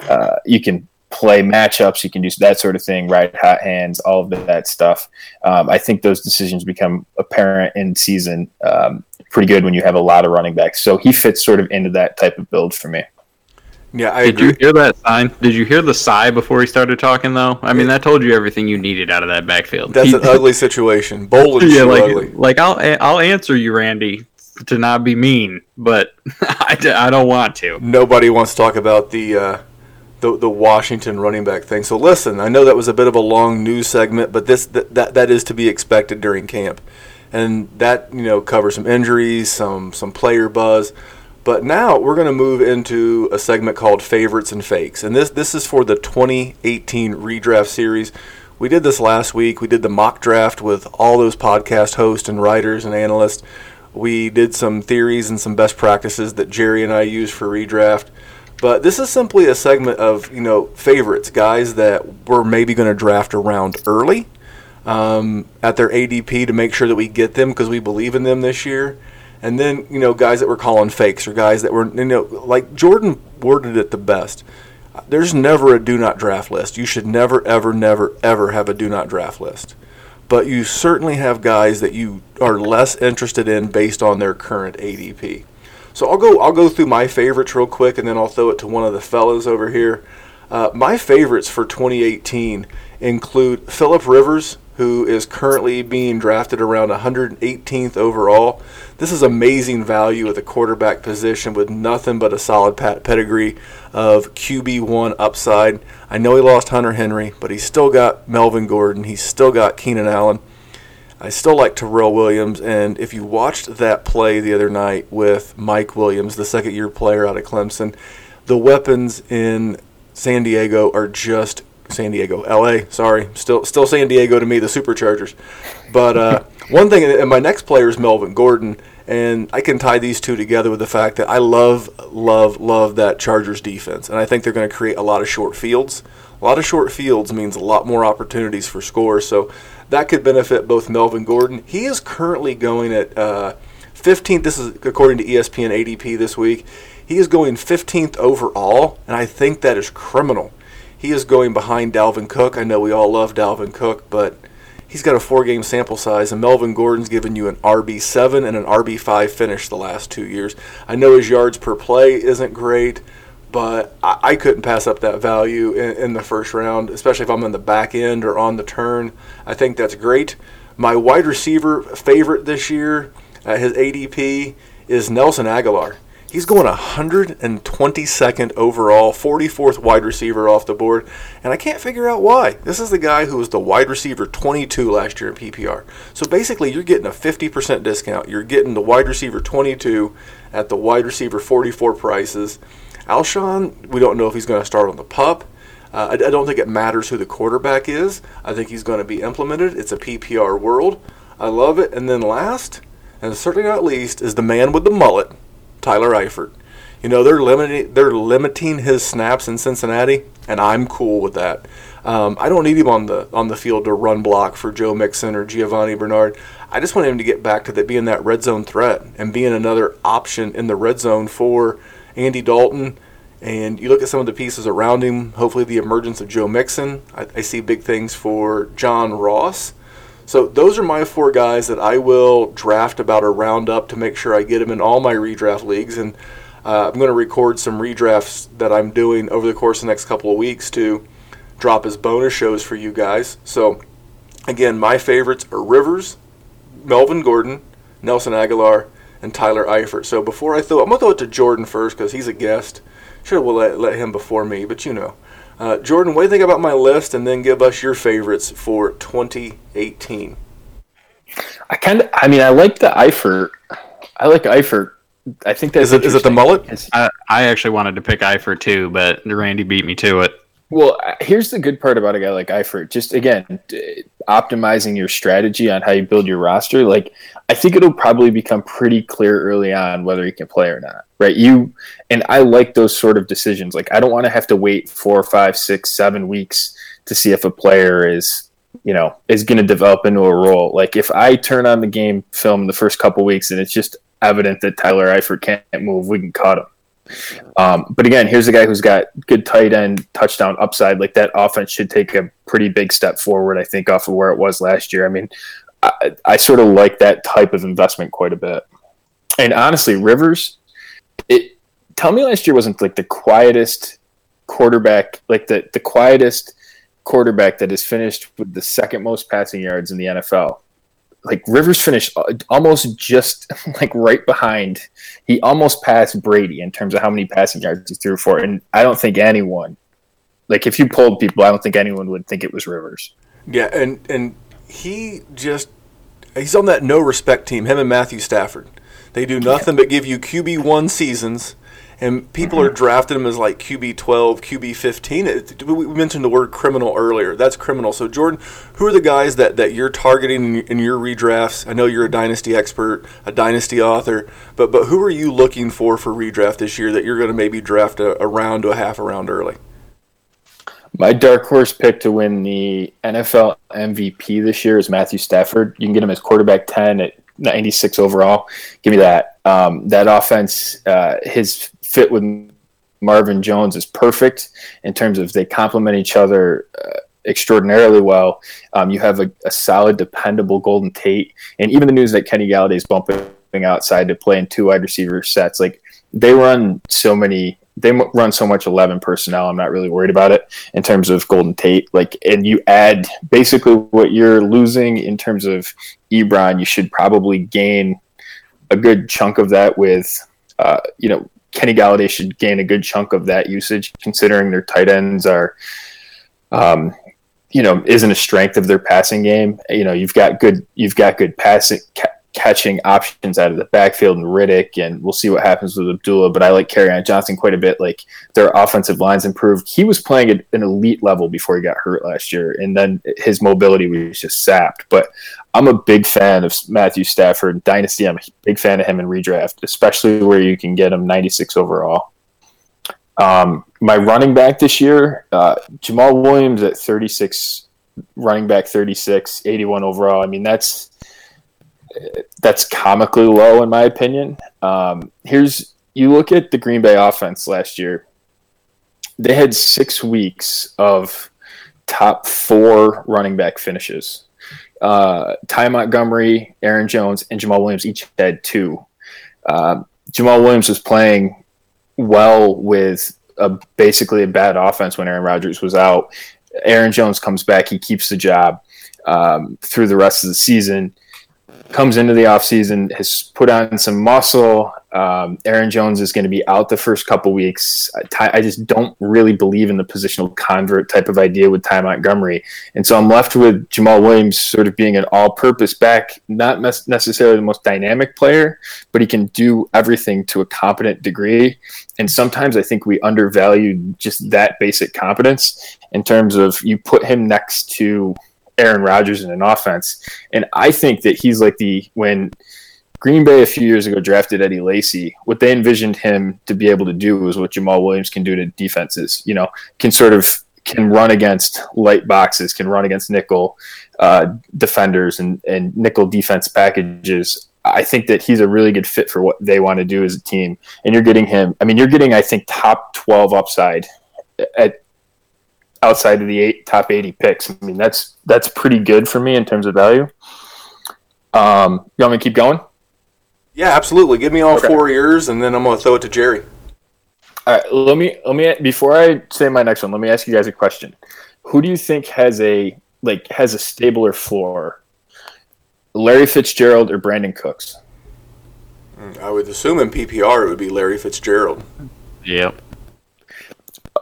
uh, you can play matchups. You can do that sort of thing, right? Hot hands, all of that stuff. Um, I think those decisions become apparent in season um, pretty good when you have a lot of running backs. So he fits sort of into that type of build for me. Yeah, I Did agree. you hear that sign? Did you hear the sigh before he started talking though? I mean, that told you everything you needed out of that backfield. That's He- an ugly situation. Bold and yeah, like, ugly. like I'll I'll answer you, Randy, to not be mean, but I, I don't want to. Nobody wants to talk about the, uh, the the Washington running back thing. So listen, I know that was a bit of a long news segment, but this that that, that is to be expected during camp, and that you know covers some injuries, some some player buzz. But now we're going to move into a segment called favorites and fakes, and this this is for the 2018 redraft series. We did this last week. We did the mock draft with all those podcast hosts and writers and analysts. We did some theories and some best practices that Jerry and I use for redraft. But this is simply a segment of you know favorites, guys that we're maybe going to draft around early um, at their ADP to make sure that we get them because we believe in them this year. And then you know guys that we're calling fakes or guys that were you know like Jordan worded it the best. There's never a do not draft list. You should never ever never ever have a do not draft list. but you certainly have guys that you are less interested in based on their current ADP. So I'll go I'll go through my favorites real quick, and then I'll throw it to one of the fellows over here. Uh, my favorites for 2018 include Philip Rivers, who is currently being drafted around 118th overall. This is amazing value at the quarterback position with nothing but a solid pedigree of QB1 upside. I know he lost Hunter Henry, but he's still got Melvin Gordon. He's still got Keenan Allen. I still like Tyrell Williams, and if you watched that play the other night with Mike Williams, the second year player out of Clemson, the weapons in San Diego are just San Diego, L.A. Sorry, still still San Diego to me, the Superchargers. But uh, one thing, and my next player is Melvin Gordon, and I can tie these two together with the fact that I love, love, love that Chargers defense, and I think they're going to create a lot of short fields. A lot of short fields means a lot more opportunities for scores, so that could benefit both Melvin Gordon. He is currently going at uh, 15th. This is according to ESPN ADP this week. He is going 15th overall, and I think that is criminal. He is going behind Dalvin Cook. I know we all love Dalvin Cook, but he's got a four game sample size, and Melvin Gordon's given you an RB7 and an RB5 finish the last two years. I know his yards per play isn't great, but I, I couldn't pass up that value in, in, the first round, especially if I'm in the back end or on the turn. I think that's great. My wide receiver favorite this year, at his ADP, is Nelson Agholor. He's going 122nd overall, 44th wide receiver off the board, and I can't figure out why. This is the guy who was the wide receiver 22 last year in PPR. So basically, you're getting a 50% discount. You're getting the wide receiver 22 at the wide receiver 44 prices. Alshon, we don't know if he's going to start on the pup. Uh, I, I don't think it matters who the quarterback is. I think he's going to be implemented. It's a PPR world. I love it. And then last, and certainly not least, is the man with the mullet Tyler Eifert. You know they're limiting they're limiting his snaps in Cincinnati, and I'm cool with that. Um, I don't need him on the on the field to run block for Joe Mixon or Giovani Bernard. I just want him to get back to that being that red zone threat and being another option in the red zone for Andy Dalton. And you look at some of the pieces around him. Hopefully, the emergence of Joe Mixon. I, I see big things for John Ross. So those are my four guys that I will draft about a roundup to make sure I get them in all my redraft leagues. And uh, I'm going to record some redrafts that I'm doing over the course of the next couple of weeks to drop as bonus shows for you guys. So again, my favorites are Rivers, Melvin Gordon, Nelson Agholor, and Tyler Eifert. So before I throw, I'm going to throw it to Jordan first because he's a guest. Should have let, let him before me, but you know. Uh, Jordan, what do you think about my list, and then give us your favorites for 2018? I kind of, I mean, I like the Eifert. I like Eifert. I think that's is it, is it the mullet? I, I actually wanted to pick Eifert too, but Randy beat me to it. Well, uh, here's the good part about a guy like Eifert. Just again, optimizing your strategy on how you build your roster. Like, I think it'll probably become pretty clear early on whether he can play or not. Right? You and I like those sort of decisions. Like, I don't want to have to wait four, five, six, seven weeks to see if a player is, you know, is going to develop into a role. Like, if I turn on the game film the first couple weeks and it's just evident that Tyler Eifert can't move, we can cut him um, but again, here's a guy who's got good tight end touchdown upside. Like that offense should take a pretty big step forward, I think, off of where it was last year. I mean, I, I sort of like that type of investment quite a bit. And honestly, Rivers, it tell me last year wasn't like the quietest quarterback, like the the quietest quarterback that has finished with the second most passing yards in the NFL like Rivers finished uh, almost just like right behind. He almost passed Brady in terms of how many passing yards he threw for, and I don't think anyone, like if you polled people, I don't think anyone would think it was Rivers. Yeah, and and he just he's on that no respect team. Him and Matthew Stafford, they do nothing yeah. but give you QB one seasons and people mm-hmm. are drafting him as like QB 12, QB 15. we mentioned the word criminal earlier. That's criminal. So, Jordan, who are the guys that, that you're targeting in your redrafts? I know you're a dynasty expert, a dynasty author, but but who are you looking for for redraft this year that you're going to maybe draft a, a round to a half a round early? My dark horse pick to win the NFL MVP this year is Matthew Stafford. You can get him as quarterback 10 at 96 overall. Give me that. Um, that offense, uh, his fit with Marvin Jones is perfect in terms of they complement each other uh, extraordinarily well. Um, you have a, a, solid, dependable Golden Tate, and even the news that Kenny Golladay is bumping outside to play in two wide receiver sets. Like they run so many, they run so much eleven personnel. I'm not really worried about it in terms of Golden Tate. Like, and you add basically what you're losing in terms of Ebron. You should probably gain a good chunk of that with, uh, you know, Kenny Golladay should gain a good chunk of that usage, considering their tight ends are, um, you know, isn't a strength of their passing game. You know, you've got good, you've got good passing catching options out of the backfield and Riddick, and we'll see what happens with Abdullah. But I like Kerryon Johnson quite a bit. Like their offensive lines improved. He was playing at an elite level before he got hurt last year, and then his mobility was just sapped. But I'm a big fan of Matthew Stafford Dynasty. I'm a big fan of him in redraft, especially where you can get him 96 overall. Um, my running back this year, uh, Jamaal Williams at 36, running back 36, 81 overall. I mean, that's that's comically low in my opinion. Um, here's you look at the Green Bay offense last year. They had six weeks of top four running back finishes uh, Ty Montgomery, Aaron Jones, and Jamaal Williams each had two. Uh, Jamaal Williams was playing well with a, basically a bad offense when Aaron Rodgers was out. Aaron Jones comes back, he keeps the job um, through the rest of the season comes into the offseason, has put on some muscle. Um, Aaron Jones is going to be out the first couple weeks. I just don't really believe in the positional convert type of idea with Ty Montgomery. And so I'm left with Jamaal Williams sort of being an all purpose back, not necessarily the most dynamic player, but he can do everything to a competent degree. And sometimes I think we undervalue just that basic competence in terms of you put him next to Aaron Rodgers in an offense. And I think that he's like the when Green Bay a few years ago drafted Eddie Lacy, what they envisioned him to be able to do was what Jamaal Williams can do to defenses. You know, can sort of can run against light boxes, can run against nickel uh, defenders and, and nickel defense packages. I think that he's a really good fit for what they want to do as a team. And you're getting him. I mean, you're getting I think top twelve upside at outside of the eight top 80 picks. I mean, that's that's pretty good for me in terms of value. Um, you want me to keep going? Yeah, absolutely. Give me all okay. four years, and then I'm gonna throw it to Jerry. All right, let me let me before I say my next one, let me ask you guys a question. Who do you think has a like has a stabler floor? Larry Fitzgerald or Brandin Cooks? Hmm, I would assume in PPR it would be Larry Fitzgerald. Yep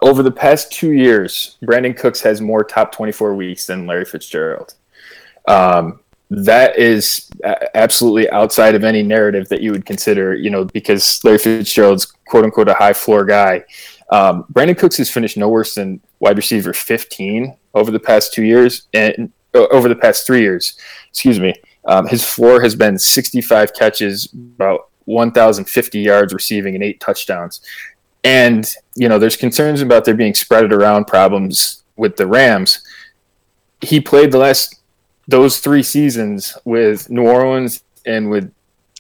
over the past two years, Brandin Cooks has more top 24 weeks than Larry Fitzgerald. Um, that is absolutely outside of any narrative that you would consider, you know, because Larry Fitzgerald's quote unquote a high floor guy. Um, Brandin Cooks has finished no worse than wide receiver 15 over the past two years and uh, over the past three years. Excuse me. Um, his floor has been 65 catches, about 1,050 yards receiving, and eight touchdowns. And, you know, there's concerns about there being spread around problems with the Rams. He played the last, those three seasons with New Orleans and with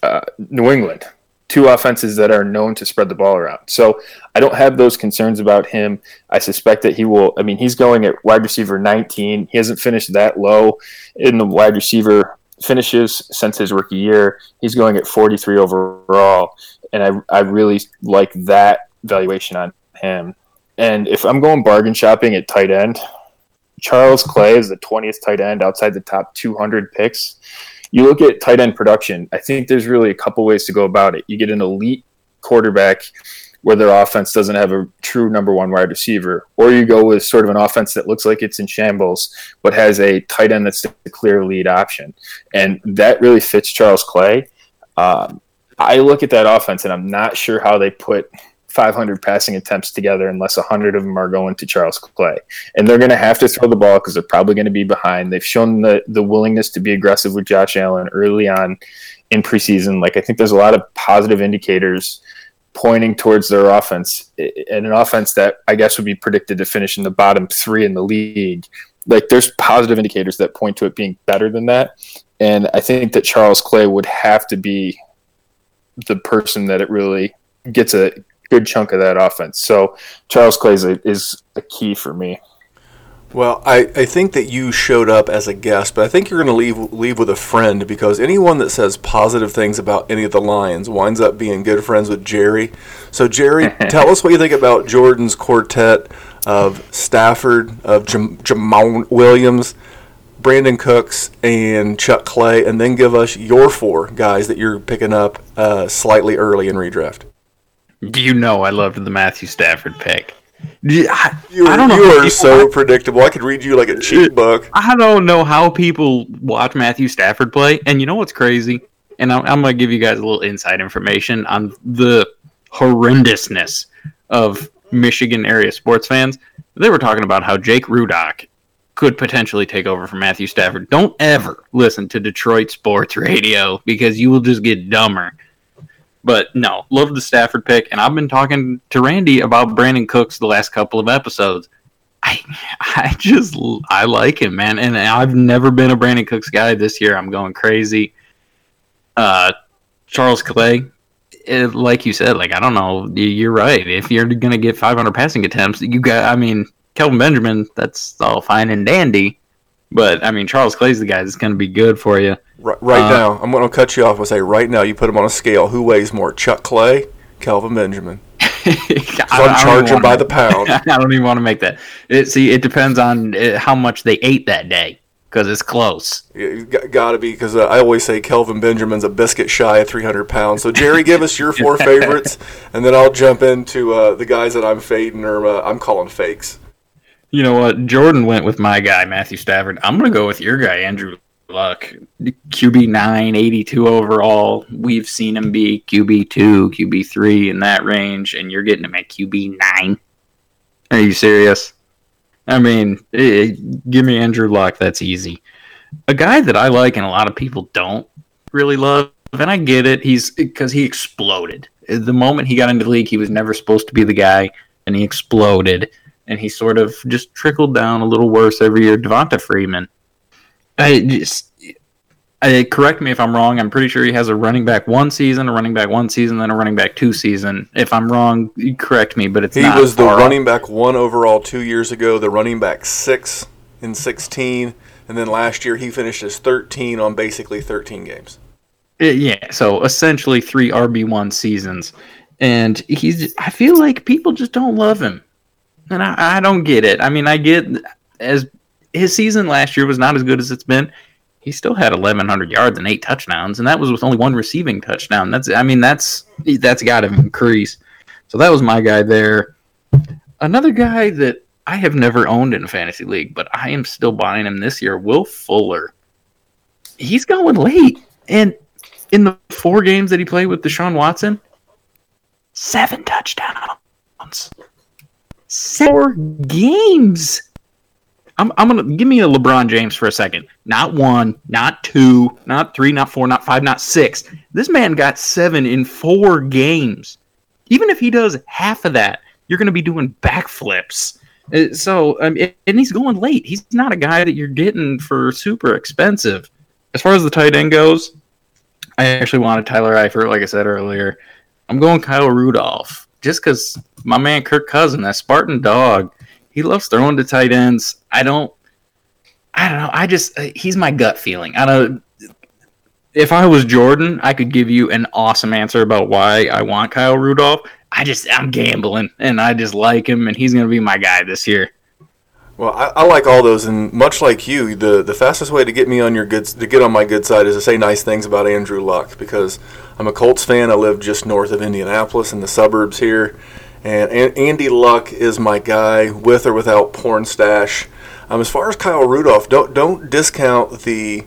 uh, New England, two offenses that are known to spread the ball around. So I don't have those concerns about him. I suspect that he will, I mean, he's going at wide receiver 19. He hasn't finished that low in the wide receiver finishes since his rookie year. He's going at 43 overall. And I, I really like that valuation on him. And if I'm going bargain shopping at tight end, Charles Clay is the 20th tight end outside the top 200 picks. You look at tight end production, I think there's really a couple ways to go about it. You get an elite quarterback where their offense doesn't have a true number one wide receiver, or you go with sort of an offense that looks like it's in shambles, but has a tight end that's the clear lead option. And that really fits Charles Clay. Um, I look at that offense and I'm not sure how they put 500 passing attempts together unless 100 of them are going to Charles Clay. And they're going to have to throw the ball because they're probably going to be behind. They've shown the, the willingness to be aggressive with Josh Allen early on in preseason. Like, I think there's a lot of positive indicators pointing towards their offense and an offense that I guess would be predicted to finish in the bottom three in the league. Like, there's positive indicators that point to it being better than that. And I think that Charles Clay would have to be the person that it really gets a good chunk of that offense. So Charles Clay is a, is a key for me. Well, I, I think that you showed up as a guest, but I think you're going to leave leave with a friend because anyone that says positive things about any of the Lions winds up being good friends with Jerry. So, Jerry, tell us what you think about Jordan's quartet of Stafford, of Jam- Jamon Williams, Brandin Cooks, and Chuck Clay, and then give us your four guys that you're picking up uh, slightly early in redraft. Do you know I loved the Matthew Stafford pick. I, You, I don't know. you are people- so predictable. I could read you like a cheat book. I don't know how people watch Matthew Stafford play. And you know what's crazy? And I'm, I'm going to give you guys a little inside information on the horrendousness of Michigan area sports fans. They were talking about how Jake Rudock could potentially take over for Matthew Stafford. Don't ever listen to Detroit sports radio because you will just get dumber. But no, love the Stafford pick. And I've been talking to Randy about Brandin Cooks the last couple of episodes. I I just I like him, man, and I've never been a Brandin Cooks guy. This year, I'm going crazy. Uh, Charles Clay, eh, like you said, like I don't know, you're right. If you're gonna get 500 passing attempts, you got. I mean, Kelvin Benjamin, that's all fine and dandy, but I mean, Charles Clay's the guy that's gonna be good for you. Right, right Uh, now, I'm going to cut you off and say right now, you put him on a scale. Who weighs more, Chuck Clay, Kelvin Benjamin? I, I'm charging by the pound. I don't even want to make that. It, see, it depends on uh, how much they ate that day because it's close. Got to be because uh, I always say Kelvin Benjamin's a biscuit shy of 300 pounds. So Jerry, give us your four favorites, and then I'll jump into uh, the guys that I'm fading or uh, I'm calling fakes. You know what? Jordan went with my guy, Matthew Stafford. I'm going to go with your guy, Andrew Luck. QB 9, 82 overall. We've seen him be QB 2, QB 3 in that range, and you're getting him at QB 9. Are you serious? I mean, eh, give me Andrew Luck. That's easy. A guy that I like and a lot of people don't really love, and I get it. He's because he exploded. The moment he got into the league, he was never supposed to be the guy, and he exploded and he sort of just trickled down a little worse every year. Devonta Freeman. I just I, correct me if I'm wrong. I'm pretty sure he has a running back one season, a running back one season, then a running back two season. If I'm wrong, correct me. But it's He was the off. running back one overall two years ago, the running back six in 16, and then last year he finished as 13 on basically 13 games. Uh, yeah, so essentially three RB one seasons, and he's. I feel like people just don't love him, and I, I don't get it. I mean, I get as his season last year was not as good as it's been. He still had 1,100 yards and eight touchdowns, and that was with only one receiving touchdown. That's. I mean, that's that's got to increase. So that was my guy there. Another guy that I have never owned in a fantasy league, but I am still buying him this year. Will Fuller. He's going late, and in the four games that he played with Deshaun Watson, seven touchdowns. Four games. I'm, I'm gonna give me a LeBron James for a second. Not one, not two, not three, not four, not five, not six. This man got seven in four games. Even if he does half of that, you're gonna be doing backflips. Uh, So, um, and he's going late. He's not a guy that you're getting for super expensive. As far as the tight end goes, I actually wanted Tyler Eifert, like I said earlier. I'm going Kyle Rudolph just because my man Kirk Cousin, that Spartan dog, he loves throwing to tight ends. I don't, I don't know. I just uh, he's my gut feeling. I don't. If I was Jordan, I could give you an awesome answer about why I want Kyle Rudolph. I just I'm gambling and I just like him and he's gonna be my guy this year. Well, I, I like all those, and much like you, the the fastest way to get me on your good to get on my good side is to say nice things about Andrew Luck because I'm a Colts fan. I live just north of Indianapolis in the suburbs here, and, An- Andy Luck is my guy, with or without porn stash. Um, as far as Kyle Rudolph, don't don't discount the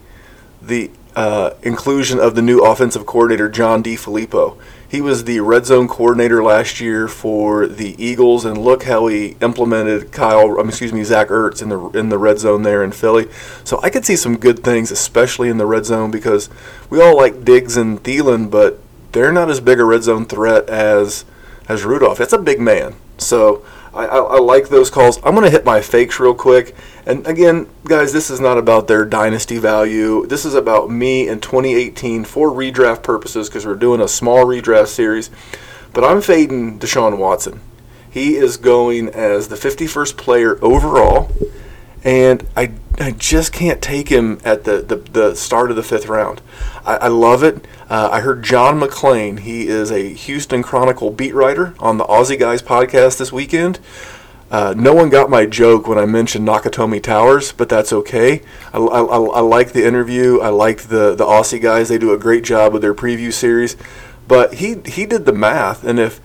the uh, inclusion of the new offensive coordinator John DeFilippo. He was the red zone coordinator last year for the Eagles, and look how he implemented Kyle, um, excuse me, Zach Ertz in the in the red zone there in Philly. So I could see some good things, especially in the red zone, because we all like Diggs and Thielen, but they're not as big a red zone threat as as Rudolph. That's a big man. So I, I, I like those calls. I'm going to hit my fakes real quick. And again, guys, this is not about their dynasty value. This is about me in 2018 for redraft purposes because we're doing a small redraft series. But I'm fading Deshaun Watson. He is going as the 51st player overall. And I, I just can't take him at the, the, the start of the fifth round. I, I love it. Uh, I heard John McClain, he is a Houston Chronicle beat writer on the Aussie Guys podcast this weekend. Uh, no one got my joke when I mentioned Nakatomi Towers, but that's okay. I, I, I like the interview. I like the, the Aussie guys. They do a great job with their preview series. But he, he did the math, and if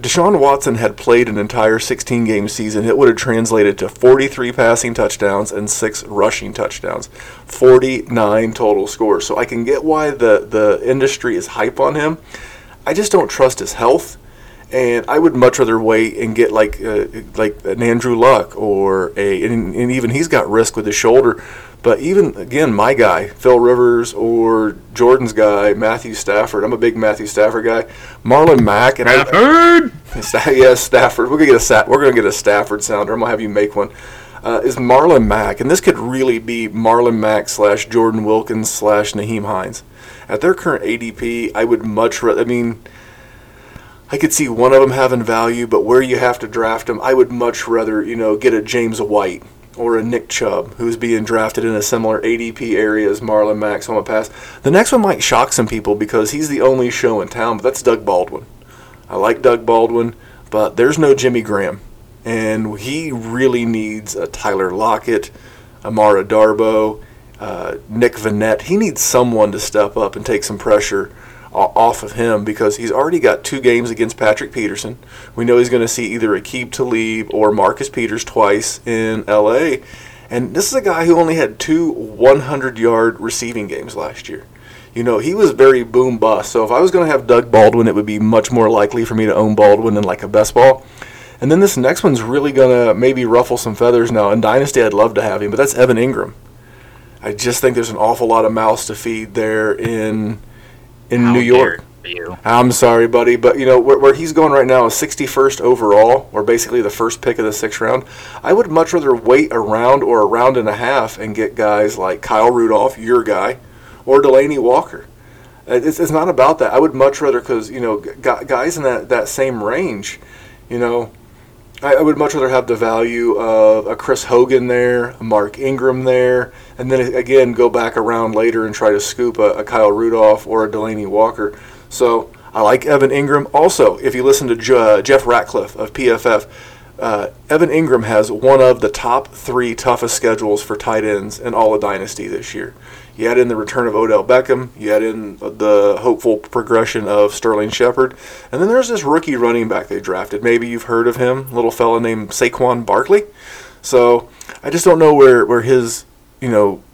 Deshaun Watson had played an entire 16 game season, it would have translated to 43 passing touchdowns and six rushing touchdowns, 49 total scores. So I can get why the, the industry is hype on him. I just don't trust his health, and I would much rather wait and get like uh, like an Andrew Luck or a and, and even he's got risk with his shoulder. But even again, my guy, Phil Rivers or Jordan's guy, Matthew Stafford. I'm a big Matthew Stafford guy. Marlon Mack and Stafford. I, yes, Stafford. We're gonna get a we're gonna get a Stafford sounder. I'm gonna have you make one. Uh, is Marlon Mack, and this could really be Marlon Mack slash Jordan Wilkins slash Nyheim Hines. At their current ADP, I would much rather. I mean, I could see one of them having value, but where you have to draft them, I would much rather you know get a James White or a Nick Chubb, who's being drafted in a similar ADP area as Marlon. So I'm gonna pass. The next one might shock some people because he's the only show in town, but that's Doug Baldwin. I like Doug Baldwin, but there's no Jimmy Graham, and he really needs a Tyler Lockett, Amara Darboh, uh, Nick Vannett. He needs someone to step up and take some pressure off of him because he's already got two games against Patrick Peterson. We know he's going to see either Aqib Talib or Marcus Peters twice in LA. And this is a guy who only had two 100 yard receiving games last year. You know, he was very boom bust. So if I was going to have Doug Baldwin, it would be much more likely for me to own Baldwin than like a best ball. And then this next one's really going to maybe ruffle some feathers now. In Dynasty, I'd love to have him, but that's Evan Engram. I just think there's an awful lot of mouths to feed there in in How New York. I'm sorry, buddy, but you know where, where he's going right now is 61st overall, or basically the first pick of the sixth round. I would much rather wait a round or a round and a half and get guys like Kyle Rudolph, your guy, or Delanie Walker. It's, it's not about that. I would much rather because you know guys in that, that same range, you know, I, I would much rather have the value of a Chris Hogan there, a Mark Ingram there, and then again go back around later and try to scoop a, a Kyle Rudolph or a Delanie Walker. So I like Evan Engram. Also, if you listen to Je- uh, Jeff Ratcliffe of PFF, uh, Evan Engram has one of the top three toughest schedules for tight ends in all of Dynasty this year. You add in the return of Odell Beckham, you add in the hopeful progression of Sterling Shepard, and then there's this rookie running back they drafted. Maybe you've heard of him, little fella named Saquon Barkley. So I just don't know where, where his you know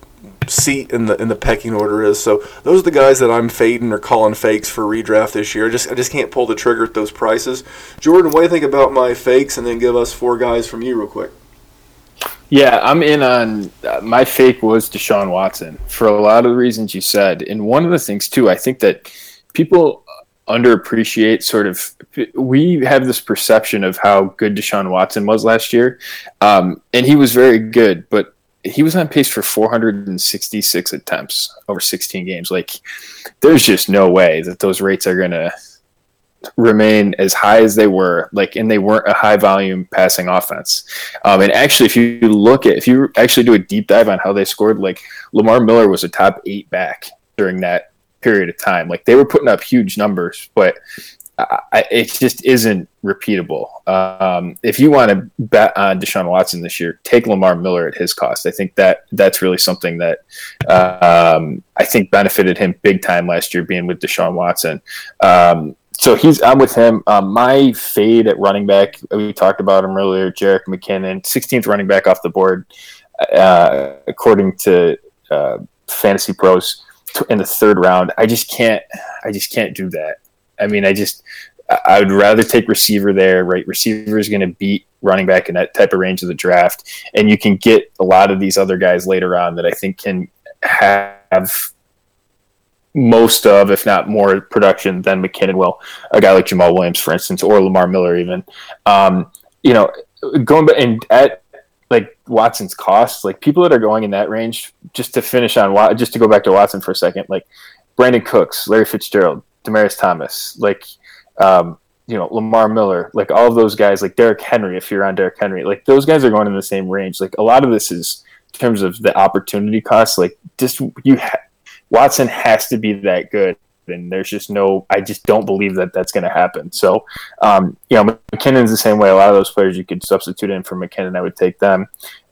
seat in the in the pecking order is. So those are the guys that I'm fading or calling fakes for redraft this year. I just I just can't pull the trigger at those prices. Jordan, what do you think about my fakes? And then give us four guys from you real quick. Yeah, I'm in on uh, my fake was Deshaun Watson for a lot of the reasons you said. And one of the things, too, I think that people underappreciate sort of we have this perception of how good Deshaun Watson was last year. Um, and he was very good, but he was on pace for 466 attempts over 16 games. Like, there's just no way that those rates are going to remain as high as they were like and they weren't a high volume passing offense um, and actually if you look at if you actually do a deep dive on how they scored like lamar miller was a top eight back during that period of time like they were putting up huge numbers but I, it just isn't repeatable. Um, if you want to bet on Deshaun Watson this year, take Lamar Miller at his cost. I think that that's really something that um, I think benefited him big time last year, being with Deshaun Watson. Um, so he's I'm with him. Um, my fade at running back, we talked about him earlier. Jerick McKinnon, 16th running back off the board, uh, according to uh, Fantasy Pros in the third round. I just can't. I just can't do that. I mean, I just I- would rather take receiver there. Right, receiver is going to beat running back in that type of range of the draft, and you can get a lot of these other guys later on that I think can have most of, if not more, production than McKinnon will. A guy like Jamaal Williams, for instance, or Lamar Miller, even. Um, you know, going back and at like Watson's cost, like people that are going in that range, just to finish on, just to go back to Watson for a second, like Brandin Cooks, Larry Fitzgerald, Demaryius Thomas, like um, you know, Lamar Miller, like all of those guys, like Derrick Henry, if you're on Derrick Henry, like those guys are going in the same range. Like a lot of this is in terms of the opportunity cost. Like just you, ha- Watson has to be that good, and there's just no. I just don't believe that that's going to happen. So, um, you know, McKinnon's the same way. A lot of those players you could substitute in for McKinnon. I would take them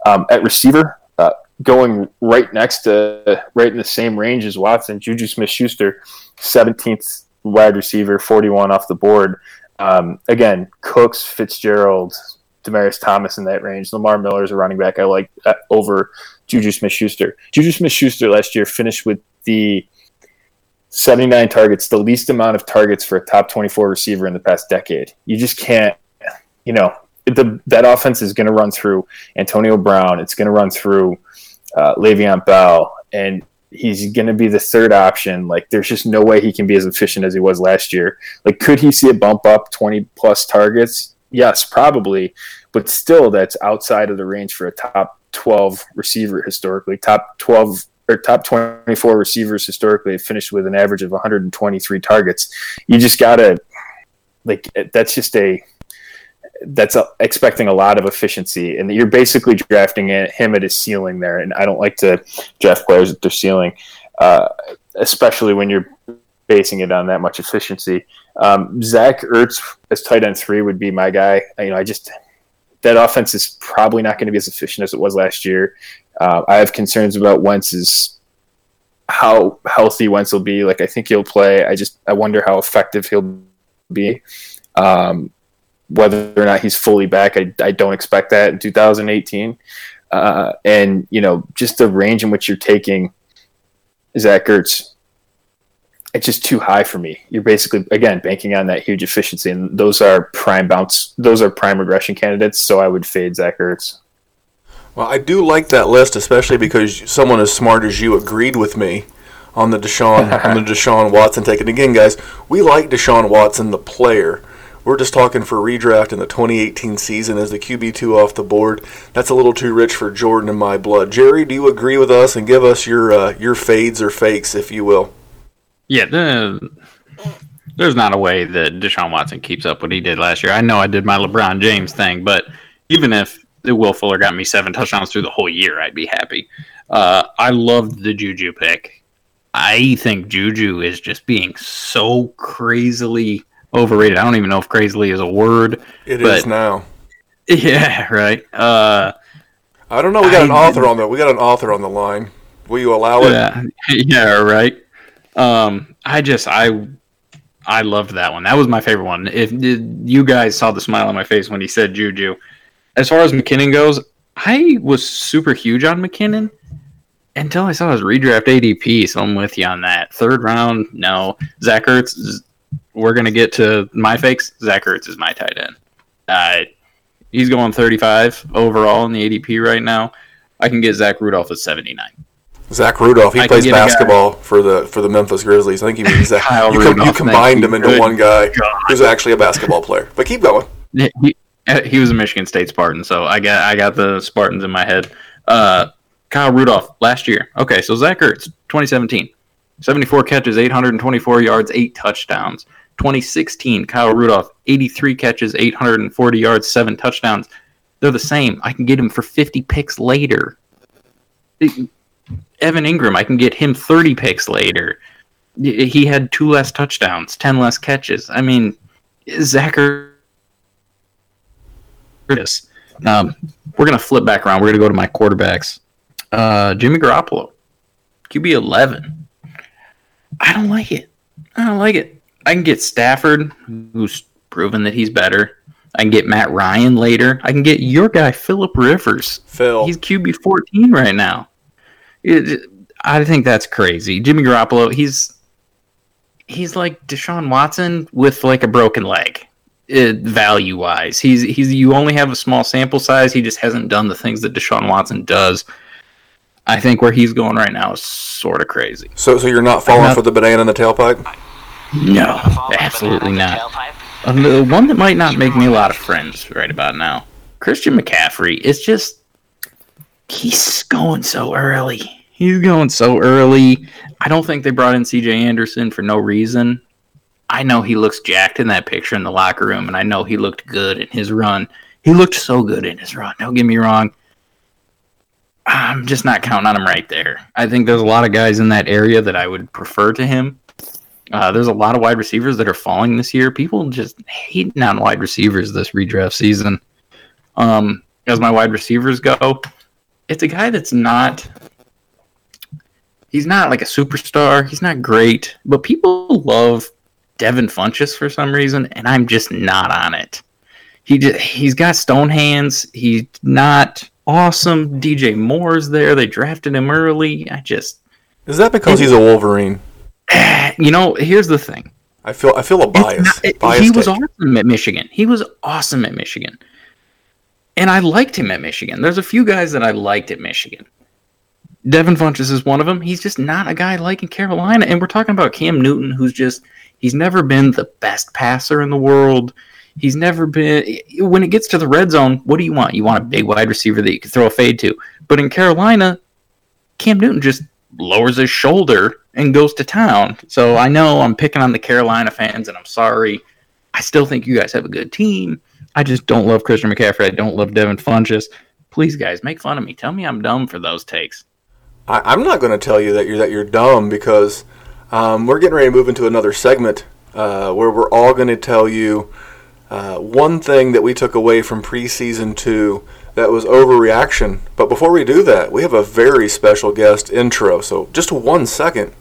um, at receiver. Uh, going right next to right in the same range as Watson, Juju Smith Schuster, 17th wide receiver, 41 off the board. Um, again, Cooks, Fitzgerald, Demaryius Thomas in that range. Lamar Miller is a running back I like uh, over Juju Smith Schuster. Juju Smith Schuster last year finished with the 79 targets, the least amount of targets for a top 24 receiver in the past decade. You just can't, you know, the, that offense is going to run through Antonio Brown. It's going to run through uh, Le'Veon Bell. And he's going to be the third option. Like, there's just no way he can be as efficient as he was last year. Like, could he see a bump up 20 plus targets? Yes, probably. But still, that's outside of the range for a top 12 receiver historically. Top 12 or top 24 receivers historically have finished with an average of 123 targets. You just got to, like, that's just a, that's a, expecting a lot of efficiency, and you're basically drafting him at his ceiling there. And I don't like to draft players at their ceiling, uh, especially when you're basing it on that much efficiency. Um, Zach Ertz as tight end three would be my guy. You know, I just that offense is probably not going to be as efficient as it was last year. Uh, I have concerns about Wentz's how healthy Wentz will be. Like I think he'll play. I just I wonder how effective he'll be. Um, whether or not he's fully back, I, I don't expect that in 2018. Uh, and you know, just the range in which you're taking Zach Ertz, it's just too high for me. You're basically again banking on that huge efficiency, and those are prime bounce. Those are prime regression candidates. So I would fade Zach Ertz. Well, I do like that list, especially because someone as smart as you agreed with me on the Deshaun on the Deshaun Watson take. And again, guys, we like Deshaun Watson, the player. We're just talking for redraft in the 2018 season as the QB2 off the board. That's a little too rich for Jordan in my blood. Jerry, do you agree with us and give us your uh, your fades or fakes, if you will? Yeah, the, there's not a way that Deshaun Watson keeps up what he did last year. I know I did my LeBron James thing, but even if Will Fuller got me seven touchdowns through the whole year, I'd be happy. Uh, I loved the Juju pick. I think Juju is just being so crazily overrated. I don't even know if crazily is a word. It is now. Yeah, right. Uh, I don't know. We got I, an author on the. We got an author on the line. Will you allow it? Yeah, yeah, right. Um, I just I I loved that one. That was my favorite one. If you guys saw the smile on my face when he said Juju, as far as McKinnon goes, I was super huge on McKinnon until I saw his redraft ADP. So I'm with you on that. Third round, no. Zach Ertz, we're gonna get to my fakes. Zach Ertz is my tight end. Uh, he's going 35 overall in the ADP right now. I can get Zach Rudolph at 79. Zach Rudolph, he I plays basketball for the for the Memphis Grizzlies. I think he means Zach. you, com- you combined him into Good one guy God. who's actually a basketball player. But keep going. He, he was a Michigan State Spartan, so I got I got the Spartans in my head. Uh, Kyle Rudolph last year. Okay, so Zach Ertz, 2017, 74 catches, 824 yards, eight touchdowns. 2016, Kyle Rudolph, 83 catches, 840 yards, seven touchdowns. They're the same. I can get him for 50 picks later. Evan Engram, I can get him 30 picks later. He had two less touchdowns, 10 less catches. I mean, Zach Ertz. Um, we're going to flip back around. We're going to go to my quarterbacks. Uh, Jimmy Garoppolo, QB 11. I don't like it. I don't like it. I can get Stafford, who's proven that he's better. I can get Matt Ryan later. I can get your guy Philip Rivers. Phil, he's QB fourteen right now. It, I think that's crazy. Jimmy Garoppolo, he's he's like Deshaun Watson with like a broken leg. value wise, he's he's you only have a small sample size. He just hasn't done the things that Deshaun Watson does. I think where he's going right now is sort of crazy. So, so you're not falling not, for the banana in the tailpipe? No, absolutely not. Uh, the one that might not make me a lot of friends right about now, Christian McCaffrey. It's just he's going so early. He's going so early. I don't think they brought in C.J. Anderson for no reason. I know he looks jacked in that picture in the locker room, and I know he looked good in his run. He looked so good in his run. Don't get me wrong. I'm just not counting on him right there. I think there's a lot of guys in that area that I would prefer to him. Uh, there's a lot of wide receivers that are falling this year. People just hating on wide receivers this redraft season. Um, as my wide receivers go, it's a guy that's not. He's not like a superstar. He's not great, but people love Devin Funchess for some reason, and I'm just not on it. He just, he's got stone hands. He's not awesome. DJ Moore's there. They drafted him early. I just, Is that because he's a Wolverine? you know, here's the thing. I feel I feel a bias. not- it- bias he was awesome at Michigan. He was awesome at Michigan. And I liked him at Michigan. There's a few guys that I liked at Michigan. Devin Funchess is one of them. He's just not a guy like in Carolina. And we're talking about Cam Newton, who's just, he's never been the best passer in the world. He's never been, when it gets to the red zone, what do you want? You want a big wide receiver that you can throw a fade to. But in Carolina, Cam Newton just lowers his shoulder and goes to town. So I know I'm picking on the Carolina fans, and I'm sorry. I still think you guys have a good team. I just don't love Christian McCaffrey. I don't love Devin Funchess. Please, guys, make fun of me. Tell me I'm dumb for those takes. I, I'm not going to tell you that you're that you're dumb because um, we're getting ready to move into another segment uh, where we're all going to tell you uh, one thing that we took away from preseason two that was overreaction. But before we do that, we have a very special guest intro. So just one second.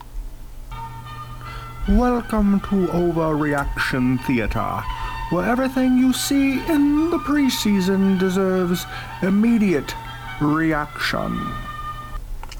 Welcome to Overreaction Theater, where everything you see in the preseason deserves immediate reaction.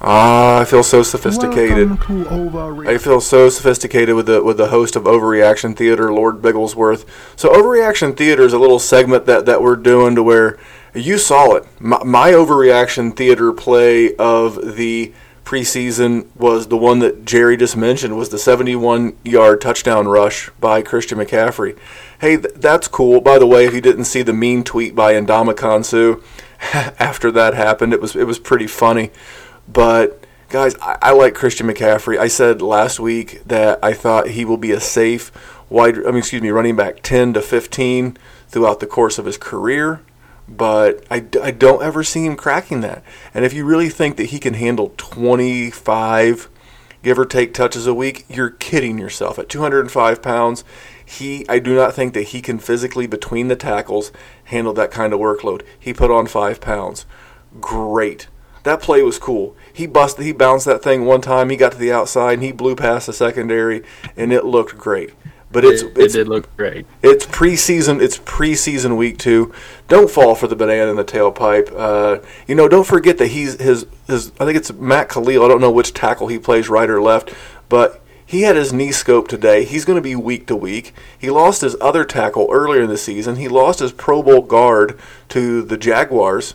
Ah, I feel so sophisticated. I feel so sophisticated with the with the host of Overreaction Theater, Lord Bigglesworth. So Overreaction Theater is a little segment that, that we're doing to where you saw it. My, my Overreaction Theater play of the preseason was the one that Jerry just mentioned was the 71 yard touchdown rush by Christian McCaffrey. Hey, th- that's cool. By the way, if you didn't see the mean tweet by Ndamukong Suh after that happened, it was it was pretty funny. But guys, I, I like Christian McCaffrey. I said last week that I thought he will be a safe wide, I mean, excuse me, running back 10 to 15 throughout the course of his career. But I, I don't ever see him cracking that. And if you really think that he can handle 25, give or take touches a week, you're kidding yourself. At 205 pounds, he I do not think that he can physically between the tackles handle that kind of workload. He put on five pounds. Great. That play was cool. He busted, he bounced that thing one time. He got to the outside and he blew past the secondary, and it looked great. But it's it, it's it did look great. it's preseason. It's preseason week two. Don't fall for the banana in the tailpipe. Uh, you know, don't forget that he's his his. I think it's Matt Kalil. I don't know which tackle he plays, right or left, but he had his knee scope today. He's going to be week to week. He lost his other tackle earlier in the season. He lost his Pro Bowl guard to the Jaguars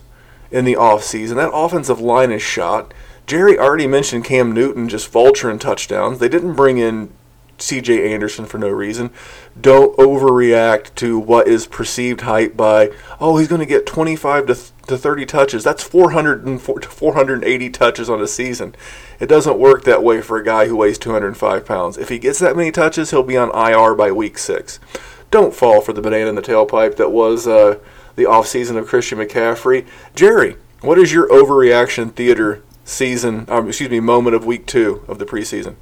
in the offseason. That offensive line is shot. Jerry already mentioned Cam Newton just vulturing touchdowns. They didn't bring in CJ Anderson for no reason. Don't overreact to what is perceived hype by, oh, he's going to get 25 to, to 30 touches. That's 400 and 480 touches on a season. It doesn't work that way for a guy who weighs 205 pounds. If he gets that many touches, he'll be on IR by week six. Don't fall for the banana in the tailpipe that was uh, the offseason of Christian McCaffrey. Jerry, what is your overreaction theater season, um, excuse me, moment of week two of the preseason?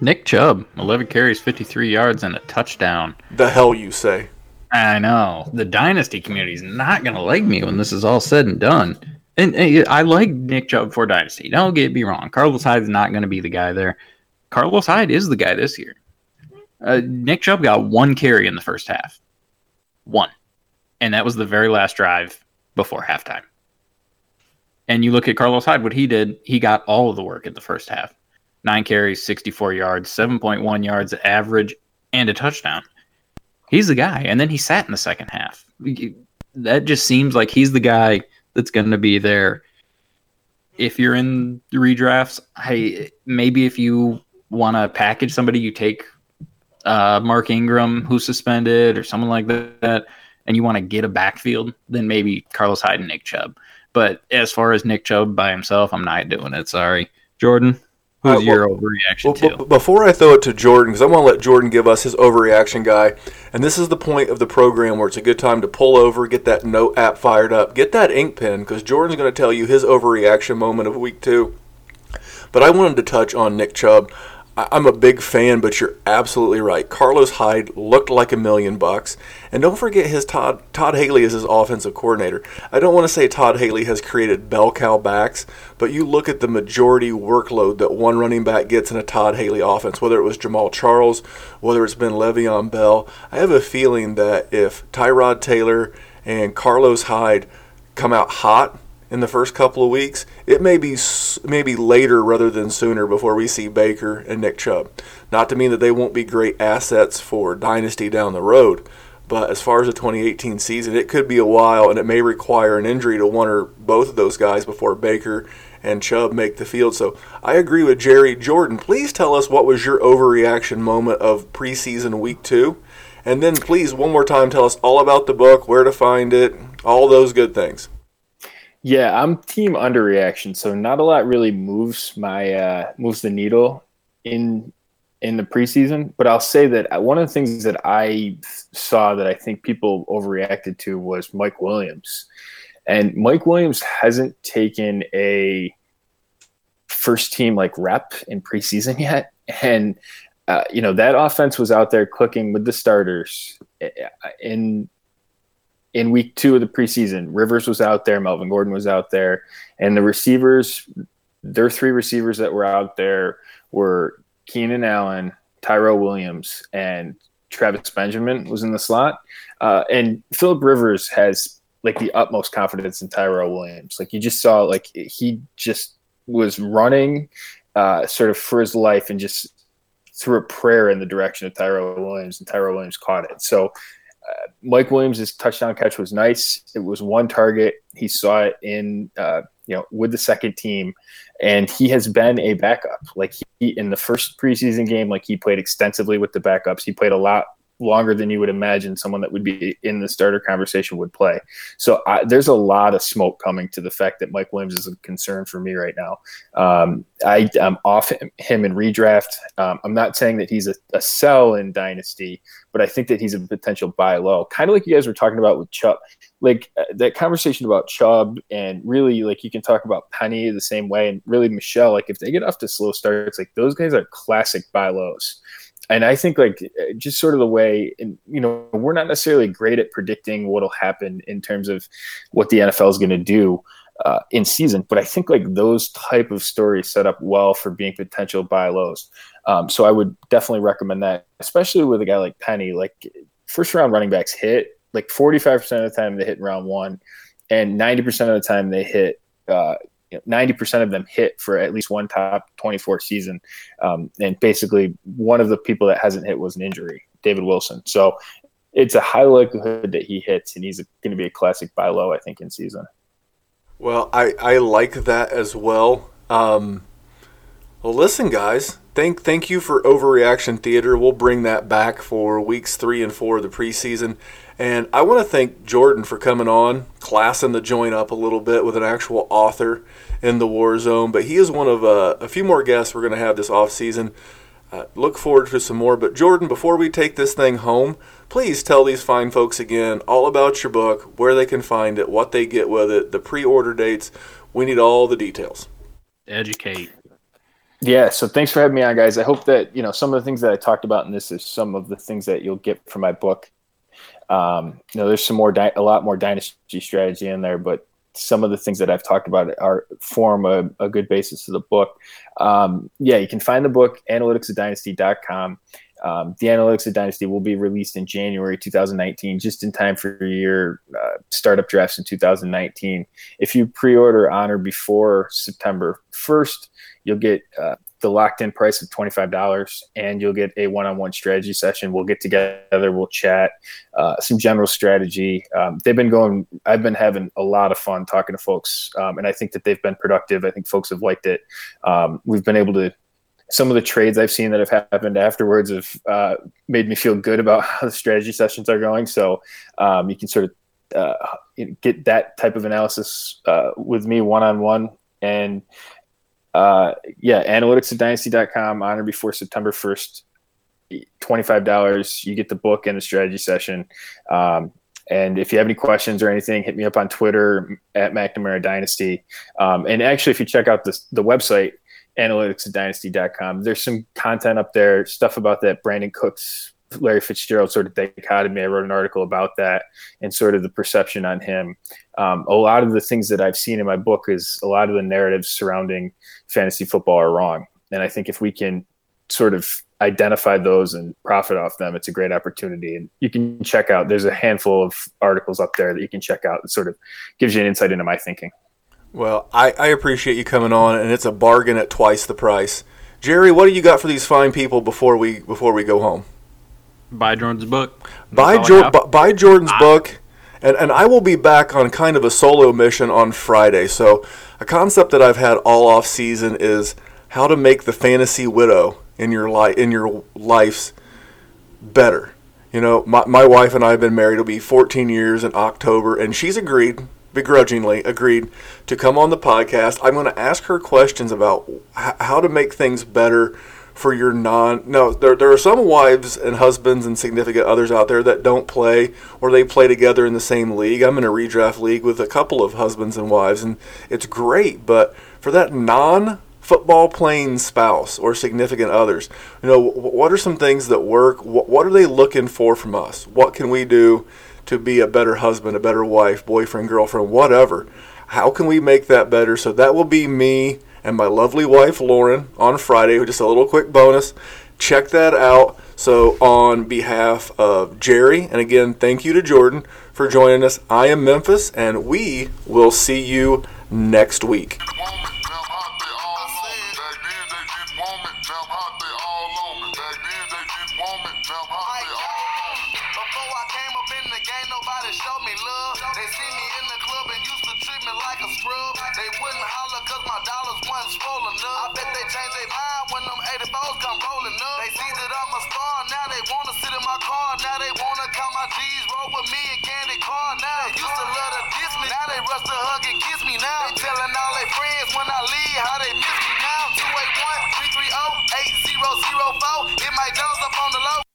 Nick Chubb, 11 carries, 53 yards, and a touchdown. The hell you say? I know. The dynasty community is not going to like me when this is all said and done. And, and I like Nick Chubb for dynasty. Don't get me wrong. Carlos Hyde's not going to be the guy there. Carlos Hyde is the guy this year. Uh, Nick Chubb got one carry in the first half. One. And that was the very last drive before halftime. And you look at Carlos Hyde, what he did, he got all of the work in the first half. Nine carries, 64 yards, 7.1 yards average, and a touchdown. He's the guy. And then he sat in the second half. That just seems like he's the guy that's going to be there. If you're in redrafts, hey, maybe if you want to package somebody, you take uh, Mark Ingram, who's suspended, or someone like that, and you want to get a backfield, then maybe Carlos Hyde and Nick Chubb. But as far as Nick Chubb by himself, I'm not doing it. Sorry. Jordan? Who's Uh, your well- overreaction Well, to? before I throw it to Jordan, because I want to let Jordan give us his overreaction guy, and this is the point of the program where it's a good time to pull over, get that note app fired up, get that ink pen, because Jordan's going to tell you his overreaction moment of week two. But I wanted to touch on Nick Chubb. I- I'm a big fan, but you're absolutely right. Carlos Hyde looked like a million bucks, and don't forget his Todd Todd Haley is his offensive coordinator. I don't want to say Todd Haley has created bell cow backs, but you look at the majority workload that one running back gets in a Todd Haley offense, whether it was Jamaal Charles, whether it's been Le'Veon Bell. I have a feeling that if Tyrod Taylor and Carlos Hyde come out hot in the first couple of weeks. It may be maybe later rather than sooner before we see Baker and Nick Chubb. Not to mean that they won't be great assets for dynasty down the road, but as far as the 2018 season, it could be a while, and it may require an injury to one or both of those guys before Baker and Chubb make the field. So I agree with Jerry Jordan. Please tell us what was your overreaction moment of preseason week two. And then please, one more time, tell us all about the book, where to find it, all those good things. Yeah, I'm team underreaction, so not a lot really moves my uh, moves the needle in in the preseason. But I'll say that one of the things that I saw that I think people overreacted to was Mike Williams, and Mike Williams hasn't taken a first team like rep in preseason yet, and uh, you know that offense was out there cooking with the starters uh, in in week two of the preseason. Rivers was out there, Melvin Gordon was out there, and the receivers, their three receivers that were out there were Keenan Allen, Tyrell Williams, and Travis Benjamin was in the slot. Uh, and Philip Rivers has like the utmost confidence in Tyrell Williams. Like you just saw, like he just was running uh, sort of for his life and just threw a prayer in the direction of Tyrell Williams, and Tyrell Williams caught it. So uh, Mike Williams' touchdown catch was nice. It was one target. He saw it in, uh, you know, with the second team, and he has been a backup. Like he in the first preseason game, like he played extensively with the backups. He played a lot longer than you would imagine someone that would be in the starter conversation would play. So I, there's a lot of smoke coming to the fact that Mike Williams is a concern for me right now. Um, I, am off him, him in redraft. Um, I'm not saying that he's a, a sell in dynasty, but I think that he's a potential buy low. Kind of like you guys were talking about with Chubb, like uh, that conversation about Chubb, and really like you can talk about Penny the same way, and really Michel. Like if they get off to slow starts, like those guys are classic buy lows and I think like just sort of the way, and you know, we're not necessarily great at predicting what'll happen in terms of what the NFL is going to do uh, in season, but I think like those type of stories set up well for being potential buy lows. Um, so I would definitely recommend that, especially with a guy like Penny. Like first round running backs hit like forty five percent of the time they hit round one, and ninety percent of the time they hit. Uh, ninety percent of them hit for at least one top twenty-four season, um, and basically one of the people that hasn't hit was an injury, David Wilson. So it's a high likelihood that he hits, and he's going to be a classic buy low, I think, in season. Well, I, I like that as well. Um, well, listen, guys. Thank thank you for overreaction theater. We'll bring that back for weeks three and four of the preseason. And I want to thank Jordan for coming on, classing the joint up a little bit with an actual author in the war zone. But he is one of uh, a few more guests we're going to have this off season. Uh, look forward to some more. But Jordan, before we take this thing home, please tell these fine folks again all about your book, where they can find it, what they get with it, the pre-order dates. We need all the details. Educate. Yeah, so thanks for having me on, guys. I hope that you know some of the things that I talked about in this is some of the things that you'll get from my book. Um, you know, there's some more, di- a lot more dynasty strategy in there, but some of the things that I've talked about are form a, a good basis of the book. Um, yeah, you can find the book analyticsofdynasty.com. Um, the Analytics of Dynasty will be released in January 2019, just in time for your uh, startup drafts in 2019. If you pre-order on or before September 1st, you'll get uh, the locked in price of $25 and you'll get a one-on-one strategy session. We'll get together we'll chat uh, some general strategy. Um, they've been going i've been having a lot of fun talking to folks um, and i think that they've been productive. I think folks have liked it. Um, we've been able to some of the trades I've seen that have happened afterwards have uh, made me feel good about how the strategy sessions are going. So um, you can sort of uh, get that type of analysis uh, with me one on one, and uh, yeah, analytics at dynasty.com on or before September 1st. $25. You get the book and the strategy session. Um, and if you have any questions or anything, hit me up on Twitter at McNamara Dynasty. Um, and actually, if you check out the, the website, analyticsdynasty.com, there's some content up there, stuff about that Brandin Cooks, Larry Fitzgerald sort of dichotomy. I wrote an article about that and sort of the perception on him. Um, a lot of the things that I've seen in my book is a lot of the narratives surrounding fantasy football are wrong. And I think if we can sort of identify those and profit off them, it's a great opportunity. And you can check out, there's a handful of articles up there that you can check out that sort of gives you an insight into my thinking. Well, I, I appreciate you coming on, and it's a bargain at twice the price. Jerry, what do you got for these fine people before we before we go home? Buy Jordan's book. Buy, Jor- buy Jordan's book, and, and I will be back on kind of a solo mission on Friday. So, a concept that I've had all off season is how to make the fantasy widow in your life in your life's better. You know, my, my wife and I have been married. It'll be 14 years in October, and she's agreed, begrudgingly agreed, to come on the podcast. I'm going to ask her questions about h- how to make things better for your non. No, there, there are some wives and husbands and significant others out there that don't play or they play together in the same league. I'm in a redraft league with a couple of husbands and wives, and it's great. But for that non football playing spouse or significant others, you know, what are some things that work? Wh- What are they looking for from us? What can we do to be a better husband, a better wife, boyfriend, girlfriend, whatever? How can we make that better? So that will be me and my lovely wife Lauren on Friday. Just a little quick bonus. Check that out. So, on behalf of Jerry, and again, thank you to Jordan for joining us. I am Memphis, and we will see you next week. now they wanna sit in my car, now they wanna count my G's, roll with me and candy car now. They used to love to diss me, now they rush to hug and kiss me now. They telling all their friends when I leave how they miss me now. 281 330 8004, hit my guns up on the low.